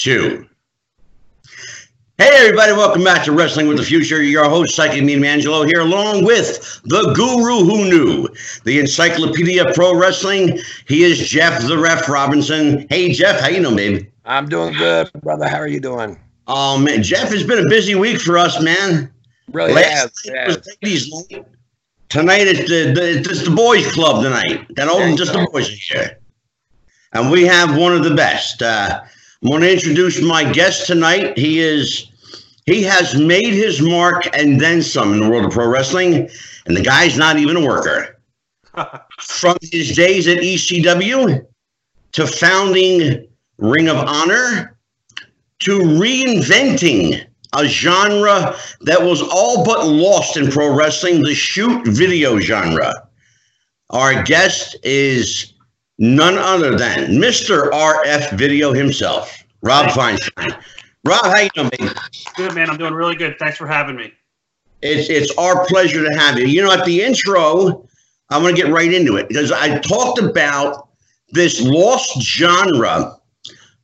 two. Hey, everybody, welcome back to Wrestling with the Future. Your host, Psychic Mean Angelo, here along with the guru who knew, the Encyclopedia of Pro Wrestling. He is Jeff the Ref Robinson. Hey, Jeff, how you doing, baby? I'm doing good, brother. How are you doing? Oh, man, Jeff, it's been a busy week for us, man. Really Last has. night was ladies' night. Tonight it's the, the it's the boys' club tonight. That all just go. the boys are here, and we have one of the best. Uh, I'm going to introduce my guest tonight. He is he has made his mark and then some in the world of pro wrestling, and the guy's not even a worker. From his days at ECW to founding Ring of Honor to reinventing a genre that was all but lost in pro wrestling, the shoot video genre. Our guest is none other than Mr. RF Video himself, Rob Feinstein. Rob, how you doing, baby? Good man, I'm doing really good. Thanks for having me. It's it's our pleasure to have you. You know, at the intro, I'm going to get right into it because I talked about this lost genre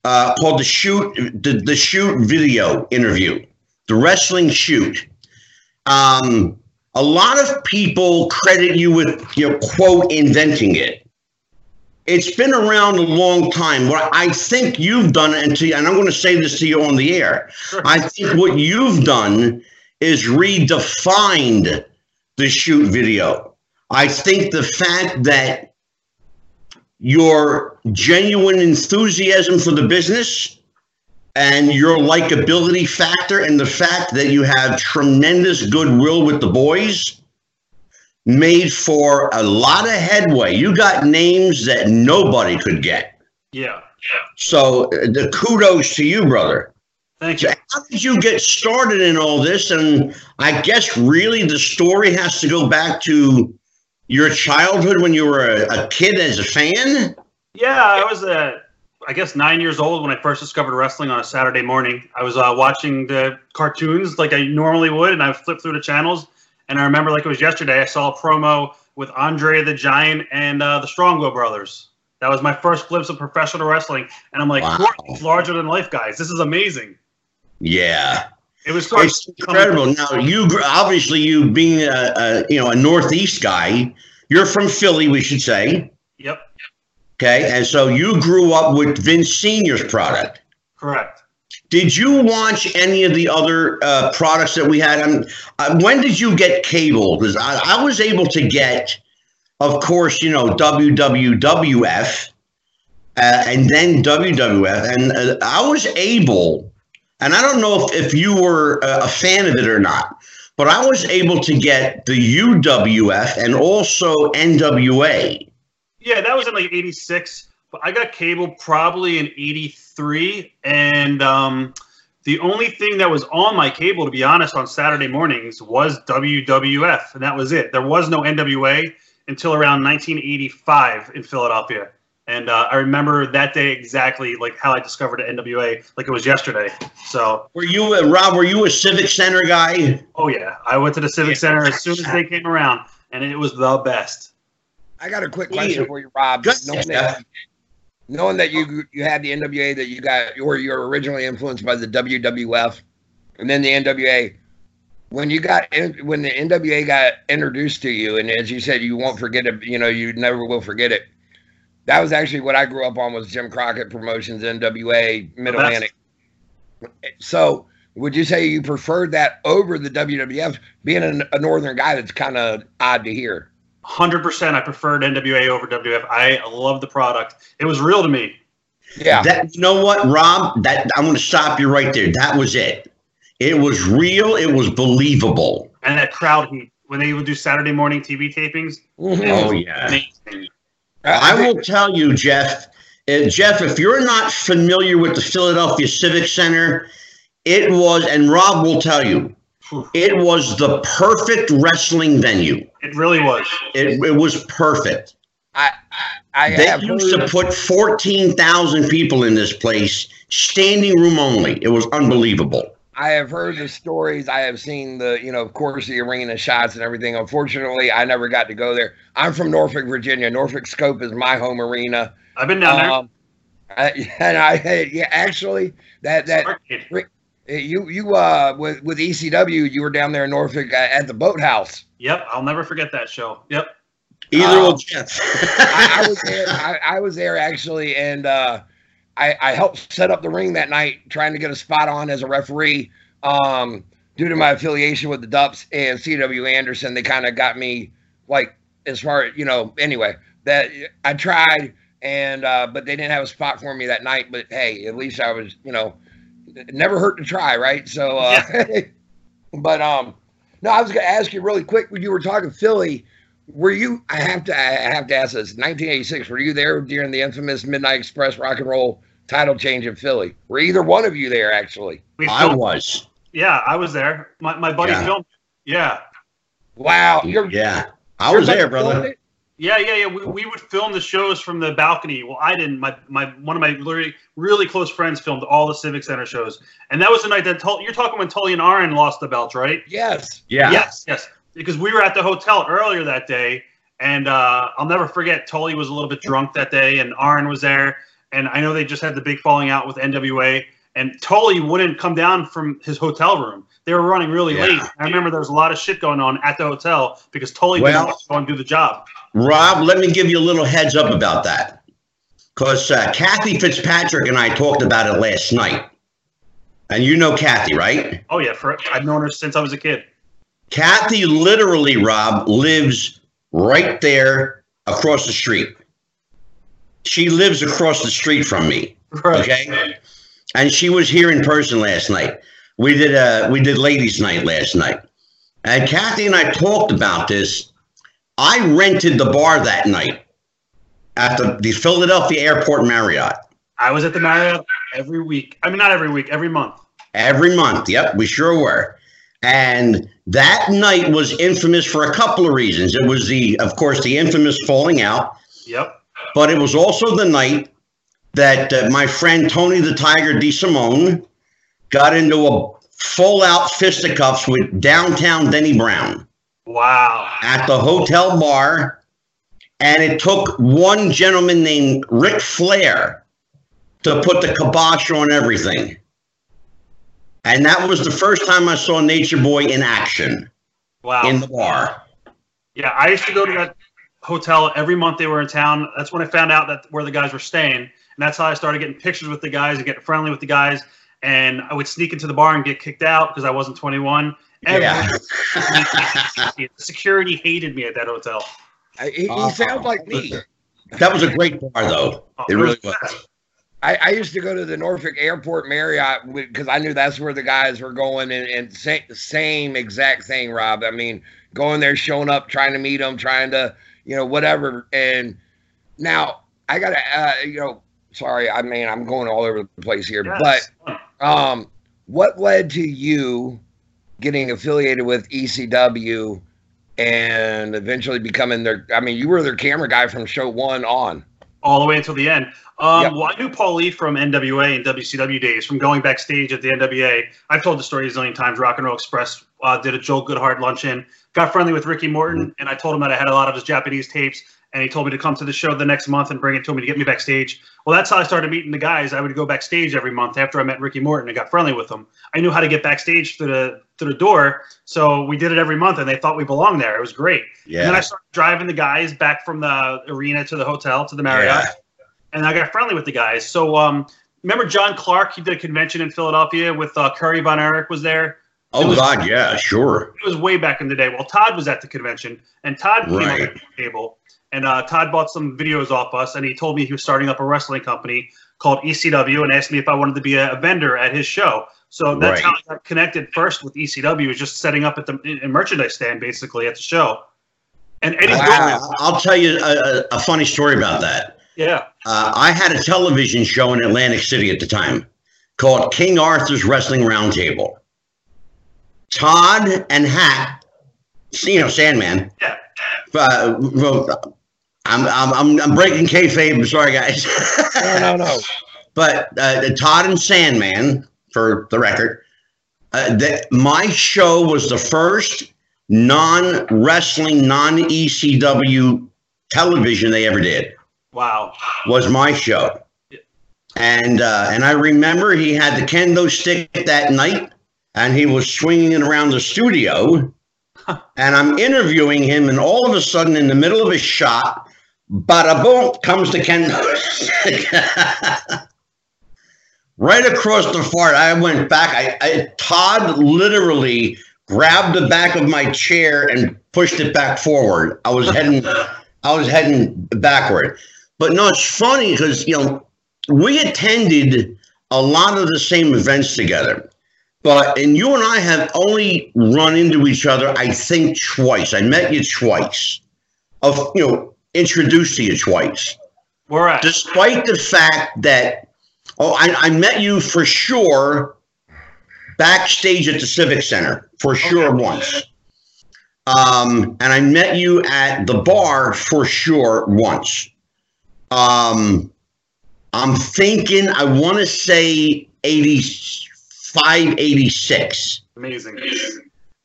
uh, called the shoot the, the shoot video interview, the wrestling shoot. Um, a lot of people credit you with your quote inventing it. It's been around a long time. What I think you've done, and, to, and I'm going to say this to you on the air. I think what you've done is redefined the shoot video. I think the fact that your genuine enthusiasm for the business and your likability factor and the fact that you have tremendous goodwill with the boys made for a lot of headway. You got names that nobody could get. Yeah. So uh, the kudos to you, brother. Thank you. So how did you get started in all this? And I guess really the story has to go back to your childhood when you were a, a kid as a fan. Yeah, I was uh, I guess nine years old when I first discovered wrestling on a Saturday morning. I was uh, watching the cartoons like I normally would, and I flipped through the channels. And I remember like it was yesterday. I saw a promo with Andre the Giant and uh, the Strongbow brothers. That was my first glimpse of professional wrestling, and I'm like, Wow. "Who are these larger than life guys? This is amazing." Yeah, It was sort it's incredible. Now you obviously you being a, a you know a Northeast guy, you're from Philly, we should say. Yep, Okay, and so you grew up with Vince Senior's product. correct. Did you watch any of the other uh, products that we had? Um, uh, when did you get cable? Because I, I was able to get, of course, you know WWWF, uh, and then WWF, and uh, I was able, and I don't know if, if you were uh, a fan of it or not, but I was able to get the UWF and also NWA. Yeah, that was in like '86. But I got cable probably in '83, and um, the only thing that was on my cable, to be honest, on Saturday mornings was WWF, and that was it. There was no NWA until around 1985 in Philadelphia, and uh, I remember that day exactly, like how I discovered NWA, like it was yesterday. So, Were you, uh, Rob? Were you a Civic Center guy? oh yeah, I went to the Civic Center as soon as they came around, and it was the best. I got a quick question for you, Rob. Good. Knowing that, knowing that you you had the NWA that you got, or you were originally influenced by the WWF, and then the NWA. When you got in, when the NWA got introduced to you, and as you said, you won't forget it. You know, you never will forget it. That was actually what I grew up on was Jim Crockett Promotions, NWA, Mid Atlantic. So, would you say you preferred that over the WWF? Being a, a northern guy, that's kind of odd to hear. Hundred percent, I preferred NWA over WWF. I love the product. It was real to me. Yeah. That you know what, Rob? That I'm going to stop you right there. That was it. It was real. It was believable. and that crowd heat when they would do Saturday morning TV tapings. Mhm. Oh yeah. Amazing. I will tell you, Jeff. uh, Jeff, if you're not familiar with the Philadelphia Civic Center, it was, and Rob will tell you, Whew. It was the perfect wrestling venue. It really was. It, it was perfect. I I They have used to heard, put 14,000 people in this place, standing room only. It was unbelievable. I have heard the stories. I have seen the you know of course the arena shots and everything. Unfortunately, I never got to go there. I'm from Norfolk, Virginia. Norfolk Scope is my home arena. I've been down there. Um, I, and I yeah, actually that that Arcade. You you uh with with ECW you were down there in Norfolk uh, at the boathouse. Yep, I'll never forget that show. Yep. Either Um, will Jeff. I, I was there. I, I was there actually, and uh, I, I helped set up the ring that night, trying to get a spot on as a referee. Um, due to my affiliation with the Dupps and CW Anderson, they kind of got me like as far you know. Anyway, that I tried, and uh, but they didn't have a spot for me that night. But hey, at least I was you know, it never hurt to try, right? So, uh, but um, no, I was going to ask you really quick when you were talking Philly were you i have to i have to ask this 1986 were you there during the infamous midnight express rock and roll title change in philly were either one of you there actually I was. yeah, I was there. My, my buddy Yeah. filmed. Yeah. wow you're Yeah. I you're was there, to film brother. It? Yeah, yeah, yeah. We, we would film the shows from the balcony. Well, I didn't. My my one of my really really close friends filmed all the Civic Center shows, and that was the night that Tul- you're talking when Tully and Arn lost the belts, right? yes Yeah. Yes, yes. Because we were at the hotel earlier that day, and uh, I'll never forget. Tully was a little bit drunk that day, and Arn was there, and I know they just had the big falling out with NWA, and Tully wouldn't come down from his hotel room. They were running really Yeah. late. I remember there was a lot of shit going on at the hotel because Tully Well- didn't want to go and do the job. Rob, let me give you a little heads up about that. Because uh, Kathy Fitzpatrick and I talked about it last night. And you know Kathy, right? Oh yeah, for I've known her since I was a kid. Kathy literally, Rob, lives right there across the street. She lives across the street from me. Okay. And she was here in person last night. We did uh we did ladies' night last night. And Kathy and I talked about this. I rented the bar that night at the, the Philadelphia Airport Marriott. I was at the Marriott every week. I mean, not every week, every month. Every month. Yep, we sure were. And that night was infamous for a couple of reasons. It was the, of course, the infamous falling out, Yep. but it was also the night that uh, my friend Tony the Tiger DeSimone got into a full out fisticuffs with downtown Denny Brown Wow. at the hotel bar. And it took one gentleman named Ric Flair to put the kibosh on everything. And that was the first time I saw Nature Boy in action Wow. in the bar. Yeah, I used to go to that hotel every month they were in town. That's when I found out that where the guys were staying, and that's how I started getting pictures with the guys and getting friendly with the guys. And I would sneak into the bar and get kicked out because I wasn't 21. And Yeah. security hated me at that hotel. I, he, he Oh. sounds like me that was a great bar, though. It really was. I, I used to go to the Norfolk Airport Marriott because I knew that's where the guys were going, and, and same, same exact thing, Rob. I mean, going there, showing up, trying to meet them, trying to, you know, whatever. And now I gotta, uh, you know, sorry, I mean, I'm going all over the place here, Yes. but um, what led to you getting affiliated with ECW and eventually becoming their? I mean, you were their camera guy from show one on. all the way until the end. Um, Yep. Well, I knew Paul Lee from NWA and WCW days, from going backstage at the NWA. I've told the story a zillion times. Rock and Roll Express uh, did a Joel Goodhart luncheon, got friendly with Ricky Morton, and I told him that I had a lot of his Japanese tapes, and he told me to come to the show the next month and bring it to me to get me backstage. Well, that's how I started meeting the guys. I would go backstage every month after I met Ricky Morton and got friendly with him. I knew how to get backstage through the through the door, so we did it every month, and they thought we belonged there. It was great. Yeah. And then I started driving the guys back from the arena to the hotel to the Marriott Yeah. and I got friendly with the guys. So um, remember John Clark? He did a convention in Philadelphia with uh, Kerry Von Erich was there. Oh, God, yeah, sure. It was way back in the day. Well, Todd was at the convention, and Todd came Right. up to the table, and uh, Todd bought some videos off us, and he told me he was starting up a wrestling company called ECW, and asked me if I wanted to be a, a vendor at his show. So that's Right. how I got connected first with ECW, was just setting up at the in- merchandise stand basically at the show. And Eddie's Wow. going, I'll tell you a, a, a funny story about that. yeah, Uh, I had a television show in Atlantic City at the time called King Arthur's Wrestling Roundtable. Todd and Hat, you know, Sandman. Yeah. Uh, well, I'm, I'm, I'm, I'm breaking kayfabe. I'm sorry, guys. No, no, no. but uh, Todd and Sandman, for the record, uh, that my show was the first non-wrestling, non-ECW television they ever did. wow. Was my show, And uh, and I remember he had the kendo stick that night, and he was swinging it around the studio. and I'm interviewing him, and all of a sudden, in the middle of a shot, bada boom, comes the kendo stick. right across the fart. I went back. I, I Todd literally grabbed the back of my chair and pushed it back forward. I was heading, I was heading backward. But no, it's funny because you know we attended a lot of the same events together. But and you and I have only run into each other, I think, twice. I met you twice. Of you know, introduced to you twice. Where at? Despite the fact that oh, I, I met you for sure backstage at the Civic Center for sure Okay. once. Um, and I met you at the bar for sure once. Um, I'm thinking, I want to say 85, 86. Amazing.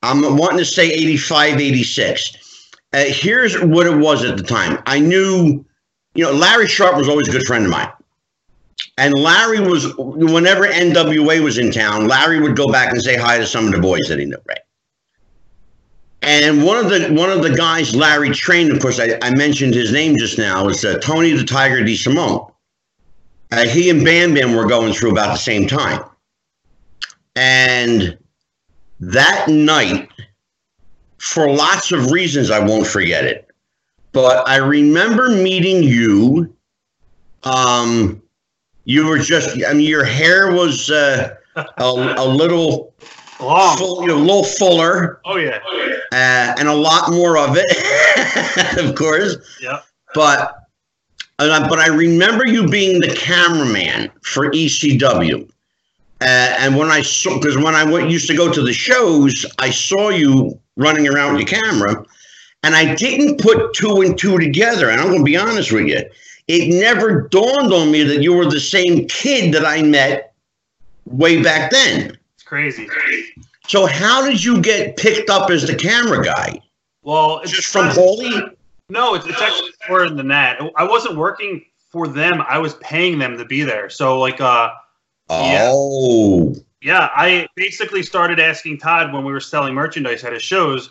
I'm wanting to say 85, 86. Uh, here's what it was at the time. I knew, you know, Larry Sharp was always a good friend of mine. And Larry was, whenever NWA was in town, Larry would go back and say hi to some of the boys that he knew, right? And one of the one of the guys Larry trained, of course, I, I mentioned his name just now, is uh, Tony the Tiger Di Simone. Uh, he and Bam Bam were going through about the same time. And that night, for lots of reasons, I won't forget it. But I remember meeting you. Um, you were just, I mean, your hair was uh, a, a little, Long. full, you know, a little fuller Oh yeah. uh, and a lot more of it, of course. Yeah. But and I, but I remember you being the cameraman for ECW. Uh, and when I saw, because when I went, used to go to the shows, I saw you running around with your camera, and I didn't put two and two together. And I'm going to be honest with you, it never dawned on me that you were the same kid that I met way back then. It's crazy. So how did you get picked up as the camera guy? Well, it's Just from Holy? No, it's, it's actually more than that. I wasn't working for them. I was paying them to be there. So like, uh, Yeah. Oh, yeah, I basically started asking Todd when we were selling merchandise at his shows.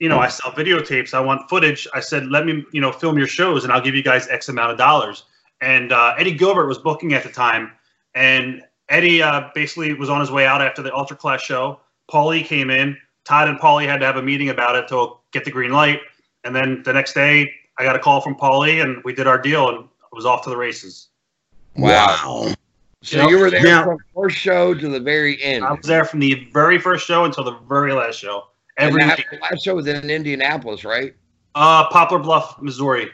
You know, I sell videotapes. I want footage. I said, let me, you know, film your shows, and I'll give you guys X amount of dollars. And uh, Eddie Gilbert was booking at the time, and Eddie uh, basically was on his way out after the UltraClash show. Paulie came in. Todd and Paulie had to have a meeting about it to get the green light. And then the next day, I got a call from Paulie, and we did our deal, and I was off to the races. wow. So Yep. you were there Now- from first show to the very end. I was there from the very first show until the very last show. And Every that week. last show was in Indianapolis, right? Uh, Poplar Bluff, Missouri.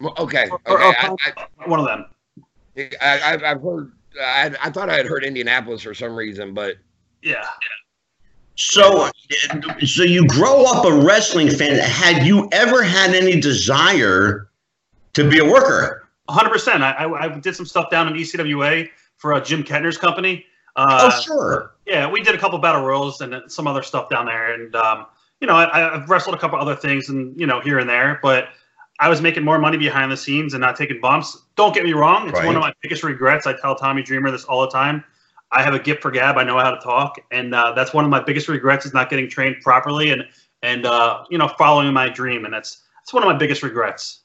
Well, Okay, Or- okay. or- I, One of them. I, I, I've- I've heard. I, I thought I had heard Indianapolis for some reason, but Yeah. So, so you grow up a wrestling fan. Had you ever had any desire to be a worker? 100%. I, I, I did some stuff down in ECWA for uh, Jim Kettner's company. Uh, oh, sure. Yeah, we did a couple battle royals and some other stuff down there. And, um, you know, I, I've wrestled a couple other things and, you know, here and there. But I was making more money behind the scenes and not taking bumps. Don't get me wrong. It's Right. one of my biggest regrets. I tell Tommy Dreamer this all the time. I have a gift for gab. I know how to talk, and uh, that's one of my biggest regrets is not getting trained properly and and uh, you know following my dream. And that's that's one of my biggest regrets.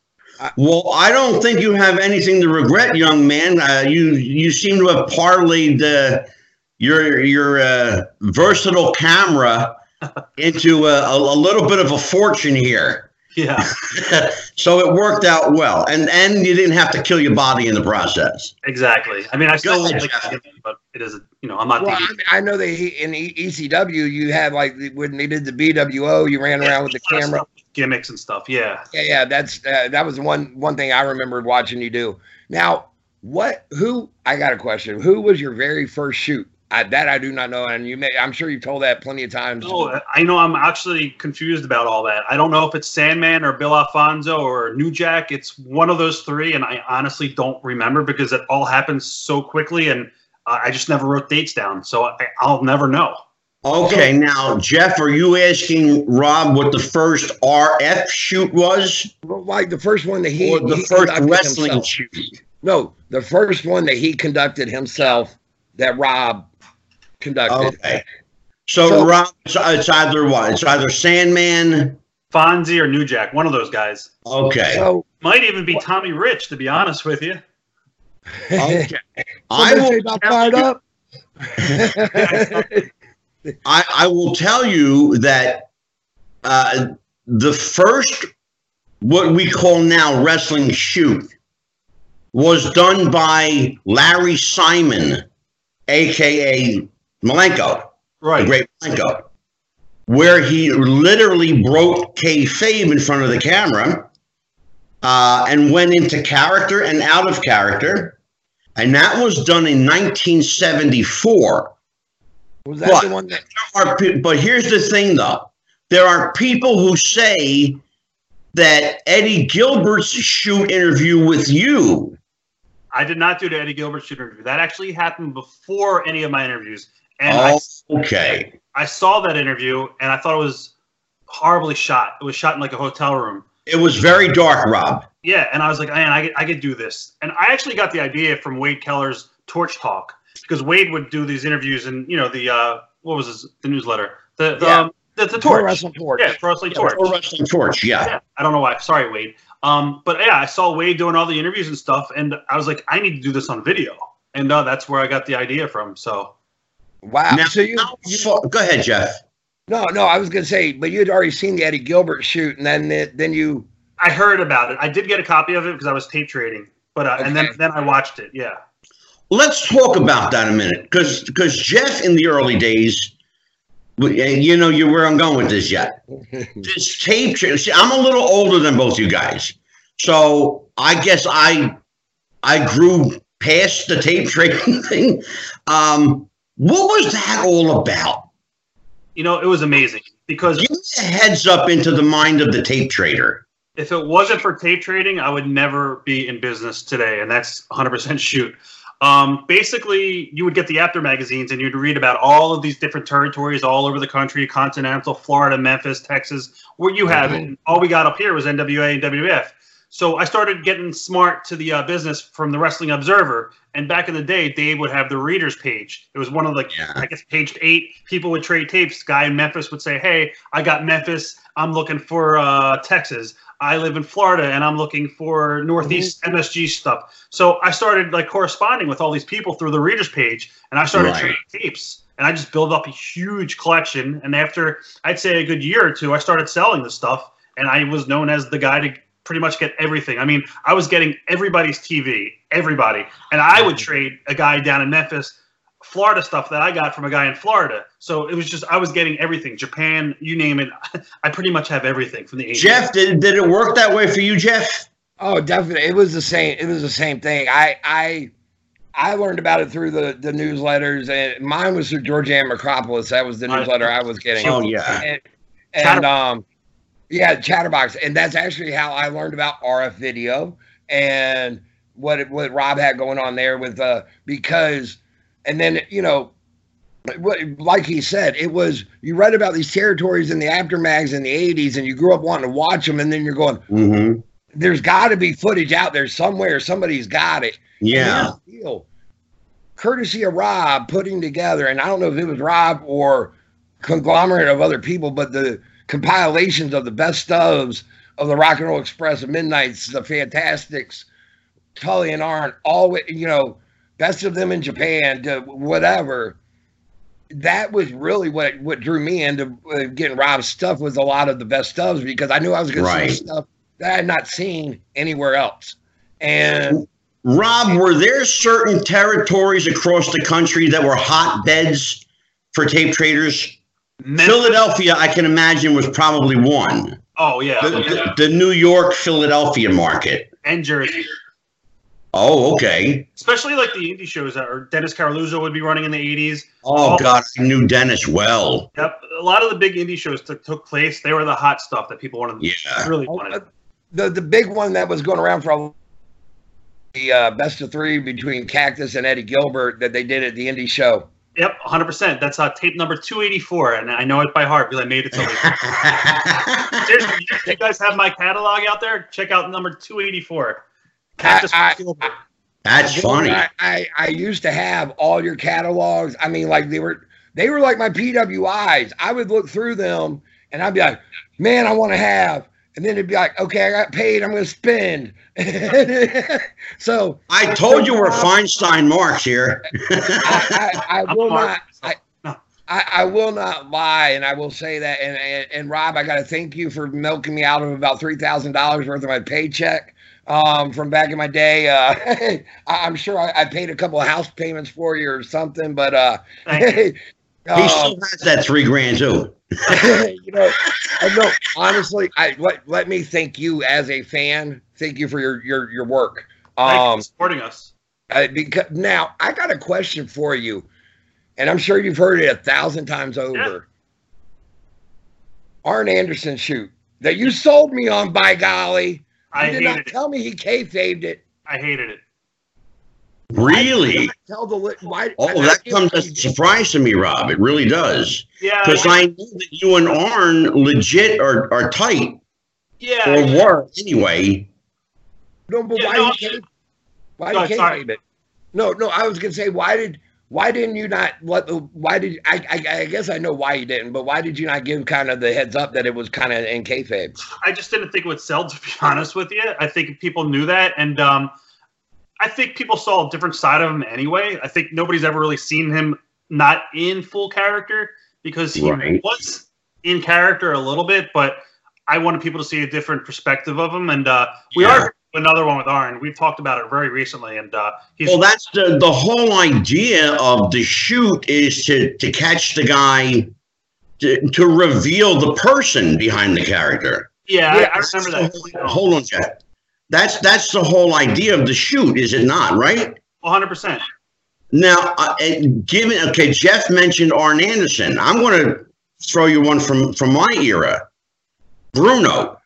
Well, I don't think you have anything to regret, young man. Uh, you you seem to have parlayed uh, your your uh, versatile camera into a, a little bit of a fortune here. Yeah, so it worked out well, and and you didn't have to kill your body in the process. exactly. I mean, I still ahead, like, Jeff. but it is you know I'm not. well, the, I, I know that he, in E- ECW you had like when they did the BWO, you ran around with the camera. gimmicks and stuff. Yeah. Yeah, yeah, that's uh, that was one one thing I remembered watching you do. Now, what? Who? I got a question. Who was your very first shoot? I, that I do not know, and you may. I'm sure you've told that plenty of times. Oh, I know I'm actually confused about all that. I don't know if it's Sandman or Bill Alfonso or New Jack. It's one of those three, and I honestly don't remember because it all happens so quickly, and uh, I just never wrote dates down, so I, I'll never know. Okay, now Jeff, are you asking Rob what the first RF shoot was, like the first one that he or the he first wrestling himself. shoot? No, the first one that he conducted himself, that Rob conducted. Okay. So, So- Rob, it's, it's either one. It's either Sandman. Fonzie or New Jack, one of those guys. Okay. So Might even be Tommy Rich, to be honest with you. Okay. I Somebody will, about fired up. I, I will tell you that uh, the first, what we call now wrestling shoot, was done by Larry Simon, aka Malenko. the Right. Great Blanco, where he literally broke kayfabe in front of the camera uh, and went into character and out of character. And that was done in 1974. Was that What? the one that? Are But here's the thing, though there are people who say that Eddie Gilbert's shoot interview with you. I did not do the Eddie Gilbert shoot interview. That actually happened before any of my interviews. And I, Oh, okay. I saw that interview and I thought it was horribly shot. It was shot in like a hotel room. It was very dark, Rob. Yeah, and I was like, man, I could, I could do this. And I actually got the idea from Wade Keller's Torch Talk because Wade would do these interviews and you know the uh, what was his the newsletter the the, Yeah. um, the, the Pro torch Wrestling Torch. yeah Pro Wrestling Torch Pro Wrestling Torch, yeah. yeah I don't know why sorry Wade um but yeah I saw Wade doing all the interviews and stuff and I was like I need to do this on video and uh, that's where I got the idea from so Wow. Now, so you, you fa- go ahead, Jeff. no no I was gonna say, but you had already seen the Eddie Gilbert shoot, and then it, then you I heard about it I did get a copy of it because I was tape trading but uh, and then then I watched it yeah Let's talk about that a minute, because because Jeff in the early days, you know you where I'm going with this yet. This tape, tra- see, I'm a little older than both you guys, so I guess I I grew past the tape trading thing. Um, what was that all about? you know it was amazing because Give me a heads up into the mind of the tape trader. if it wasn't for tape trading, I would never be in business today, and that's 100% shoot. Um, basically, you would get the Apter magazines, and you'd read about all of these different territories all over the country: Continental, Florida, Memphis, Texas, where you have it. And all we got up here was NWA and WWF. So I started getting smart to the uh, business from the Wrestling Observer. And back in the day, Dave would have the readers page. It was one of the, Yeah. I guess, page eight. People would trade tapes. Guy in Memphis would say, "Hey, I got Memphis. I'm looking for uh, Texas. I live in Florida, and I'm looking for Northeast MSG stuff." So I started like corresponding with all these people through the readers page, and I started Right. trading tapes. And I just built up a huge collection. And after I'd say a good year or two, I started selling the stuff, and I was known as the guy to pretty much get everything. I mean, I was getting everybody's TV, everybody, and I would trade a guy down in Memphis, Florida stuff that I got from a guy in Florida. So it was just I was getting everything, Japan, you name it. I pretty much have everything from the 80s. Jeff, did, did it work that way for you, Jeff? Oh, definitely. It was the same. It was the same thing. I I I learned about it through the the newsletters, and mine was through Georgiann Makropoulos. That was the newsletter I was getting. Oh yeah. And, and um, yeah, Chatterbox, and that's actually how I learned about RF video and what it, what Rob had going on there with uh because, and then you know. What, like he said, it was you read about these territories in the Apter mags in the 80s, and you grew up wanting to watch them, and then you're going, hmm there's got to be footage out there somewhere. Somebody's got it. Yeah. And here's the deal. Courtesy of Rob putting together, and I don't know if it was Rob or conglomerate of other people, but the compilations of the best ofs of the Rock and Roll Express, the Midnights, the Fantastics, Tully and Arn, all you know, best of them in Japan, to whatever. That was really what what drew me into uh, getting Rob's stuff was a lot of the best ofs because I knew I was going Right. to see stuff that I had not seen anywhere else. And Rob, were there certain territories across the country that were hotbeds for tape traders? Memphis- Philadelphia, I can imagine, was probably one. Oh yeah, The, the, the New York, Philadelphia market. and Jersey. Oh, okay. Especially like the indie shows that or Dennis Coralluzzo would be running in the 80s. Oh, God, I knew Dennis well. Yep, a lot of the big indie shows took took place. They were the hot stuff that people wanted. Yeah. really Oh, wanted. uh, the the big one that was going around for a, the uh, best of three between Cactus and Eddie Gilbert that they did at the indie show. Yep, 100. percent That's uh, tape number 284, and I know it by heart because I made it. So seriously, if you guys have my catalog out there, check out number 284. Cactus I- I- Gilbert. That's funny. I, I, I used to have all your catalogs. I mean, like they were they were like my PWIs. I would look through them and I'd be like, man, I want to have. And then it'd be like, okay, I got paid. I'm going to spend. so I told you we're Feinstein marks here. I, I, I I'm will not. I. I, I will not lie, and I will say that. And and, and Rob, I got to thank you for milking me out of about three thousand dollars worth of my paycheck um, from back in my day. Uh, I- I'm sure I, I paid a couple of house payments for you or something, but uh, Thank you. He um, still has that three grand too. you know, I know. Honestly, I let let me thank you as a fan. Thank you for your your your work. Thank Um, for supporting us. uh, because now I got a question for you, and I'm sure you've heard it a thousand times over. Arn Anderson shoot that you sold me on. By golly, you I did not it. tell me he kayfabed it. I hated it. Really? Tell the why? Oh, that comes as a surprise to me, Rob. It really does. Yeah. Because I know that you and Arn legit are, are tight, yeah. or were anyway. No, but Yeah, why no, did you? Why Go did you ahead, sorry. kayfabe it? No, no. I was gonna say why did why didn't you not let the why did I, I I guess I know why you didn't, but why did you not give kind of the heads up that it was kind of in kayfabe? I just didn't think it would sell. To be honest with you, I think people knew that, and um, I think people saw a different side of him anyway. I think nobody's ever really seen him not in full character because he Right. was in character a little bit, but I wanted people to see a different perspective of him. And uh, we Yeah. are another one with Arn. We've talked about it very recently, and uh, he's Well, that's the the whole idea of the shoot is to to catch the guy to, to reveal the person behind the character. yeah, Yeah, I, I remember that. Hold on, Jeff. That's that's the whole idea of the shoot, is it not? Right? 100. percent Now, uh, given okay, Jeff mentioned Arn Anderson. I'm going to throw you one from from my era, Bruno.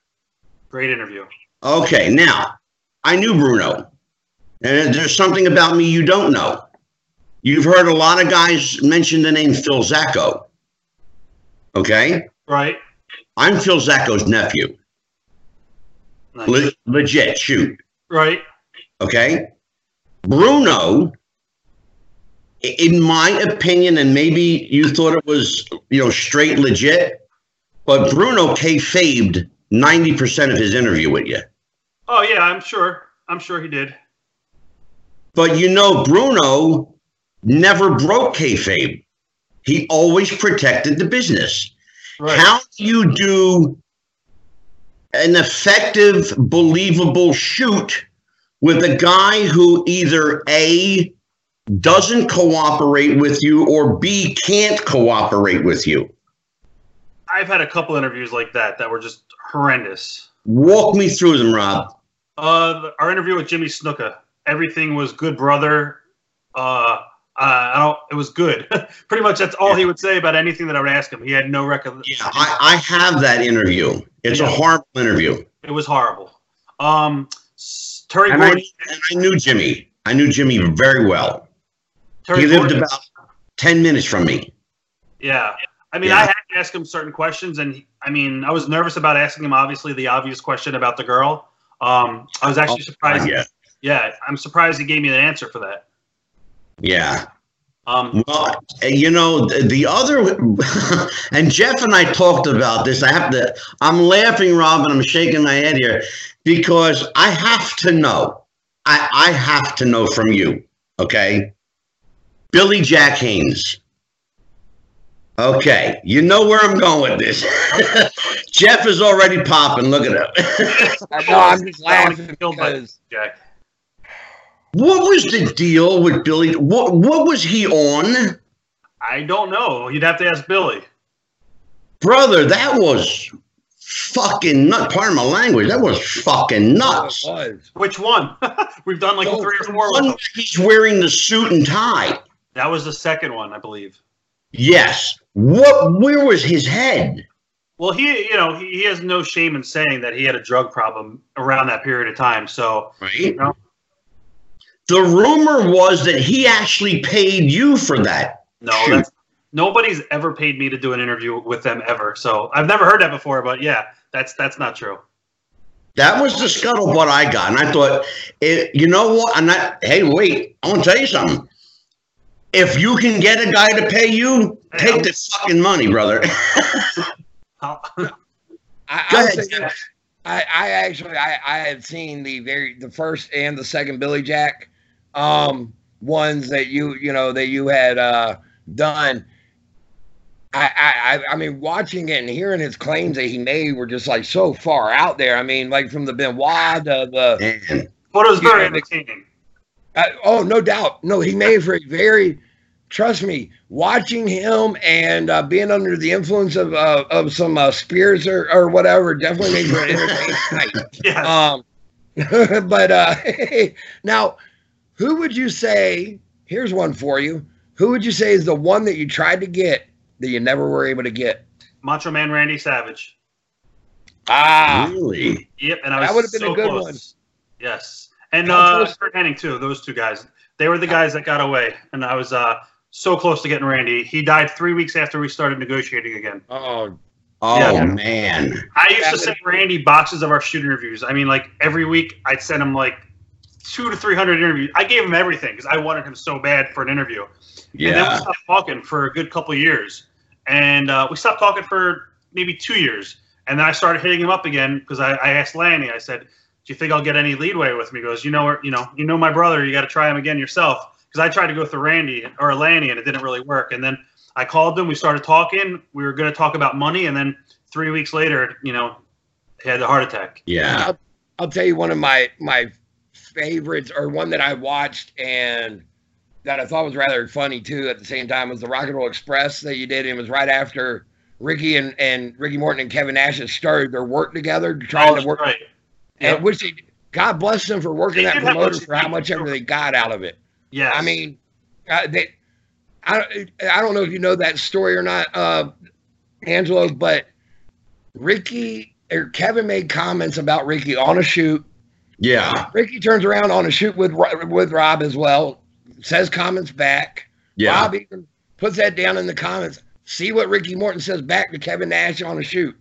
Great interview. Okay, now I knew Bruno, and there's something about me you don't know. You've heard a lot of guys mention the name Phil Zacko. Okay, Right. I'm Phil Zacko's nephew. Nice. Le- legit, shoot. Right. Okay, Bruno. In my opinion, and maybe you thought it was you know straight legit, but Bruno kayfabed ninety percent of his interview with you. Oh yeah, I'm sure. I'm sure he did. But you know, Bruno never broke kayfabe. He always protected the business. Right. How do you do an effective, believable shoot with a guy who either A, doesn't cooperate with you, or B, can't cooperate with you? I've had a couple interviews like that that were just horrendous. Walk me through them, Rob. Uh, our interview with Jimmy Snuka, everything was good, brother. Uh, uh, I don't. It was good. Pretty much, that's all he would say about anything that I would ask him. He had no record. Yeah, I, I have that interview. It's a horrible interview. It was horrible. Um, Terry And I, and I knew Jimmy. I knew Jimmy very well. Terry he lived Gordon- about 10 minutes from me. Yeah. I mean, Yeah. I had to ask him certain questions, and he- I mean, I was nervous about asking him. Obviously, the obvious question about the girl. Um, I was actually surprised. Yeah. Yeah, I'm surprised he gave me an answer for that. Yeah. Um, Well, you know, the the other, and Jeff and I talked about this. I have to, I'm laughing, Rob, and I'm shaking my head here because I have to know. I, I have to know from you, okay? Billy Jack Haynes. Okay, you know where I'm going with this. Jeff is already popping. Look at him. I know I'm just laughing get because Jack. What was the deal with Billy? What what was he on? I don't know. You'd have to ask Billy. Brother, that was fucking nut. Pardon my language. That was fucking it nuts. was. Which one? We've done like No, three or the four. one With where them. he's wearing the suit and tie. That was the second one, I believe. Yes. What? Where was his head? Well, he, you know, he, he has no shame in saying that he had a drug problem around that period of time. So, Right. No. The rumor was that he actually paid you for that. no, that's nobody's ever paid me to do an interview with them ever. So, I've never heard that before. But yeah, that's that's not true. That was the scuttlebutt I got, and I thought, it, you know what? I'm not. Hey, wait! I want to tell you something. If you can get a guy to pay you, take the fucking money, brother. I, Go I'll ahead, say Jeff. this. I, I actually I, I had seen the very the first and the second Billy Jack um ones that you you know that you had uh done. I, I I- I mean watching it and hearing his claims that he made were just like so far out there. I mean like from the Benoit to the Man, But it was very Yeah. entertaining. uh, oh no doubt no he made for a very trust me watching him and uh, being under the influence of uh, of some uh, spirits or, or whatever definitely made for an entertaining night. Yeah. Um, but uh, now, who would you say? Here's one for you. Who would you say is the one that you tried to get that you never were able to get? Macho Man Randy Savage. Ah, really? Yep, and I That was would've been so a good close. one. Yes, and How uh, close- Curt Hennig too. Those two guys, they were the guys that got away, and I was uh, so close to getting Randy. He died three weeks after we started negotiating again. oh, Oh Yeah. man. I used That to send Randy boxes of our shoot interviews. I mean, like every week, I'd send him like two to three hundred interviews. I gave him everything because I wanted him so bad for an interview. And then we stopped talking for a good couple of years. And uh, we stopped talking for maybe two years. And then I started hitting him up again because I, I asked Lanny, I said, Do you think I'll get any leadway with me? He goes, You know, you know, you know my brother, you got to try him again yourself. Because I tried to go through Randy or Lanny and it didn't really work. And then I called him, we started talking. We were going to talk about money. And then three weeks later, you know, he had the heart attack. Yeah. I'll, I'll tell you one of my my favorites, or one that I watched and that I thought was rather funny too. At the same time, was the Rock and Roll Express that you did. And it was right after Ricky and, and Ricky Morton and Kevin Nash had started their work together, trying Oh, to work. right. And which they, God bless them for working They that promoter for how much ever they got out of it. Yeah, I mean, uh, they. I, I don't know if you know that story or not, uh, Angelo, but Ricky or Kevin made comments about Ricky on a shoot. Yeah. Ricky turns around on a shoot with with Rob as well, says comments back. Yeah. Rob even puts that down in the comments. See what Ricky Morton says back to Kevin Nash on a shoot.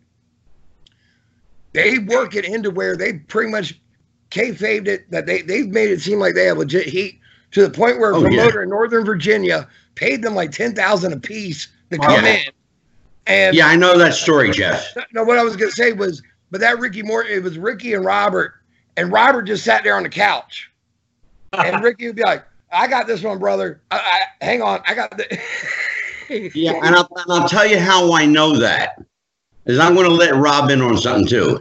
They work it into where they pretty much kayfabed it that they they've made it seem like they have legit heat to the point where a Oh, yeah. promoter in Northern Virginia paid them like ten thousand a piece to come yeah. in. And Yeah, I know that story, Jeff. no, what I was gonna say was, but that Ricky Morton, it was Ricky and Robert, and Robert just sat there on the couch, and Ricky would be like, "I got this one, brother. I, I, hang on, I got the." Yeah, and I'll, and I'll tell you how I know that. Is I'm going to let Rob in on something too.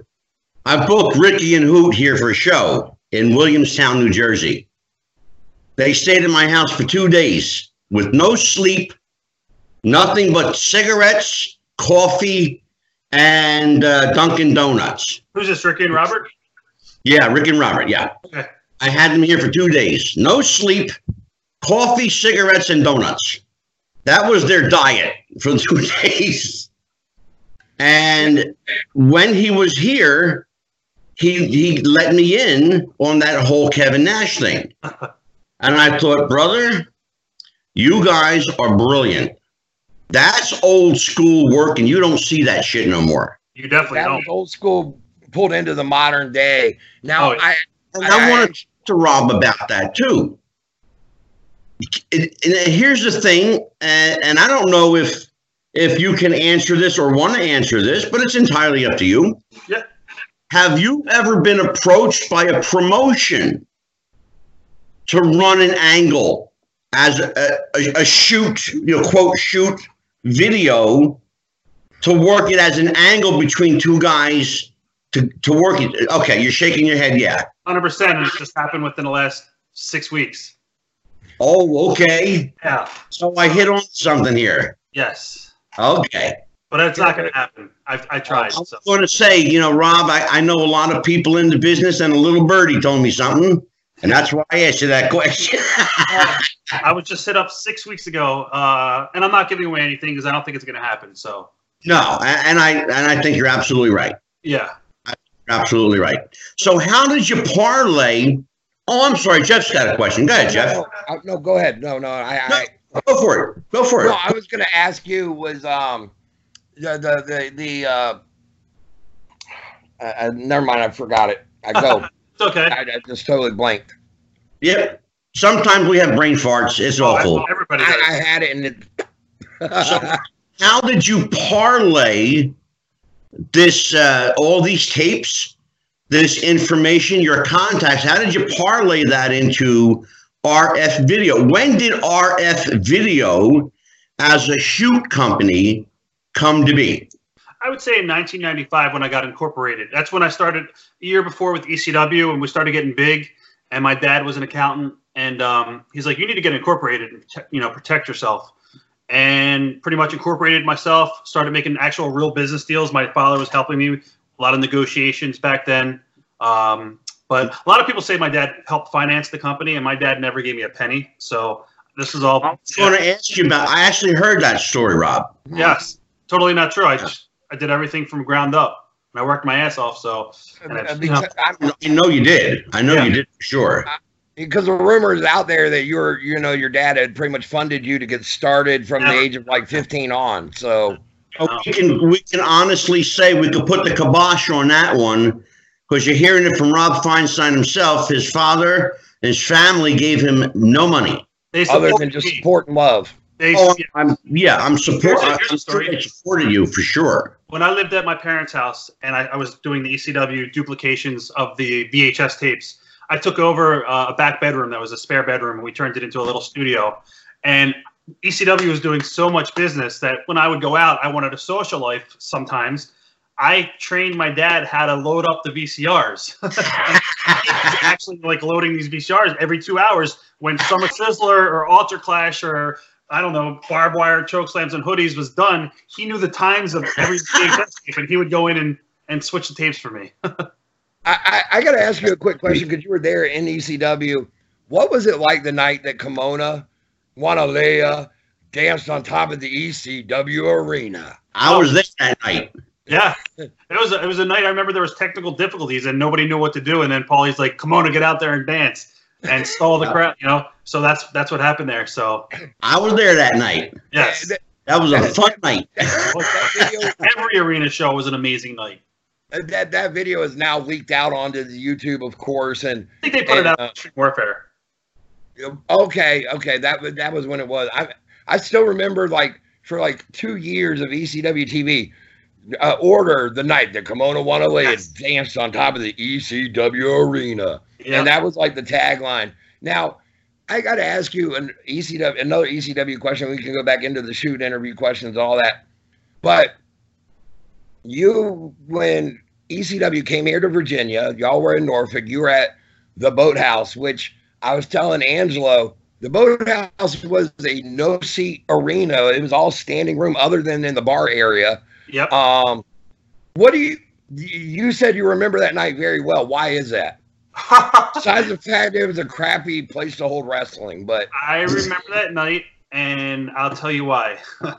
I booked Ricky and Hoot here for a show in Williamstown, New Jersey. They stayed in my house for two days with no sleep, nothing but cigarettes, coffee, and uh, Dunkin' Donuts. Who's this, Ricky and Robert? Yeah, Rick and Robert. Yeah. Okay. I had them here for two days. No sleep, coffee, cigarettes, and donuts. That was their diet for two days. And when he was here, he he let me in on that whole Kevin Nash thing. And I thought, brother, you guys are brilliant. That's old school work, and you don't see that shit no more. You definitely that don't. was old school pulled into the modern day. Now Oh. I, And I, I- want to talk to Rob about that too. And, and here's the thing, and, and I don't know if if you can answer this or want to answer this, but it's entirely up to you. Yeah. Have you ever been approached by a promotion to run an angle as a, a, a shoot, you know, quote shoot video to work it as an angle between two guys to, to work it? Okay, you're shaking your head, yeah. Hundred percent. And it's just happened within the last six weeks. Oh, okay. Yeah. So I hit on something here. Yes. Okay. But it's not going to happen. I, I tried. I was So. going to say, you know, Rob, I, I know a lot of people in the business, and a little birdie told me something, and that's why I asked you that question. I was just hit up six weeks ago, uh, and I'm not giving away anything because I don't think it's going to happen. So no, and I and I think you're absolutely right. yeah. You're absolutely right. So how did you parlay? Oh, I'm sorry, Jeff's got a question. Go ahead, Jeff. No, I- no, go ahead. No, no, I, I Go for it. Go for no, it. I was gonna ask you was um the the the, the uh I, I, never mind. I forgot it. I go. it's okay. I, I, just totally blanked. Yep. Sometimes we have brain farts. It's oh, awful. Everybody. I, I, had it, and it. so, how did you parlay this? Uh, all these tapes, this information, your contacts. How did you parlay that into RF Video? When did RF Video, as a shoot company, come to be? I would say in 1995 when I got incorporated. That's when I started a year before with ECW and we started getting big. And my dad was an accountant, and um, he's like, "You need to get incorporated and you know protect yourself." And pretty much incorporated myself. Started making actual real business deals. My father was helping me a lot of negotiations back then. Um, but a lot of people say my dad helped finance the company, and my dad never gave me a penny. So this is all. I was going to ask you about. I actually heard that story, Rob. Yes, totally not true. I just I did everything from ground up. And I worked my ass off. So I, you know, I know you did. I know yeah. you did for sure. Because the rumors out there that you're, you know, your dad had pretty much funded you to get started from the age of like 15 on. So oh, we can we can honestly say we could put the kibosh on that one because you're hearing it from Rob Feinstein himself. His father, his family gave him no money other than just support and love. They, oh, I'm yeah, I'm support. I'm sure supported you for sure. When I lived at my parents' house and I, I was doing the ECW duplications of the VHS tapes, I took over uh, a back bedroom that was a spare bedroom, and we turned it into a little studio. And ECW was doing so much business that when I would go out, I wanted a social life sometimes. I trained my dad how to load up the VCRs. actually like loading these VCRs every two hours when Summer Sizzler or UltraClash or I don't know, barbed wire, choke slams, and hoodies was done, he knew the times of every tape, and he would go in and, and switch the tapes for me. I, I, I got to ask you a quick question because you were there in ECW. What was it like the night that Kimona, Wanalaya danced on top of the ECW arena? I was there that night. Yeah, it was a, it was a night. I remember there was technical difficulties and nobody knew what to do. And then Paulie's like, "Kimona, get out there and dance." and stall the crowd. You know, so that's that's what happened there. So I was there that night. Yes, that was a fun night. Every arena show was an amazing night. That that video is now leaked out onto the YouTube, of course, and I think they put and, it out uh, on Warfare. Okay, okay, that was that was when it was. I I still remember like for like two years of ECW TV. Uh, order the night that Kimona Wanalaya yes. danced on top of the ECW arena. And that was like the tagline. Now, I got to ask you an ECW, another ECW question. We can go back into the shoot interview questions, all that. But you, when ECW came here to Virginia, y'all were in Norfolk. You were at the Boathouse, which I was telling Angelo, the Boathouse was a no seat arena. It was all standing room, other than in the bar area. Yep. Um, what do you? You said you remember that night very well. Why is that? Besides the fact it was a crappy place to hold wrestling, but I remember that night, and I'll tell you why.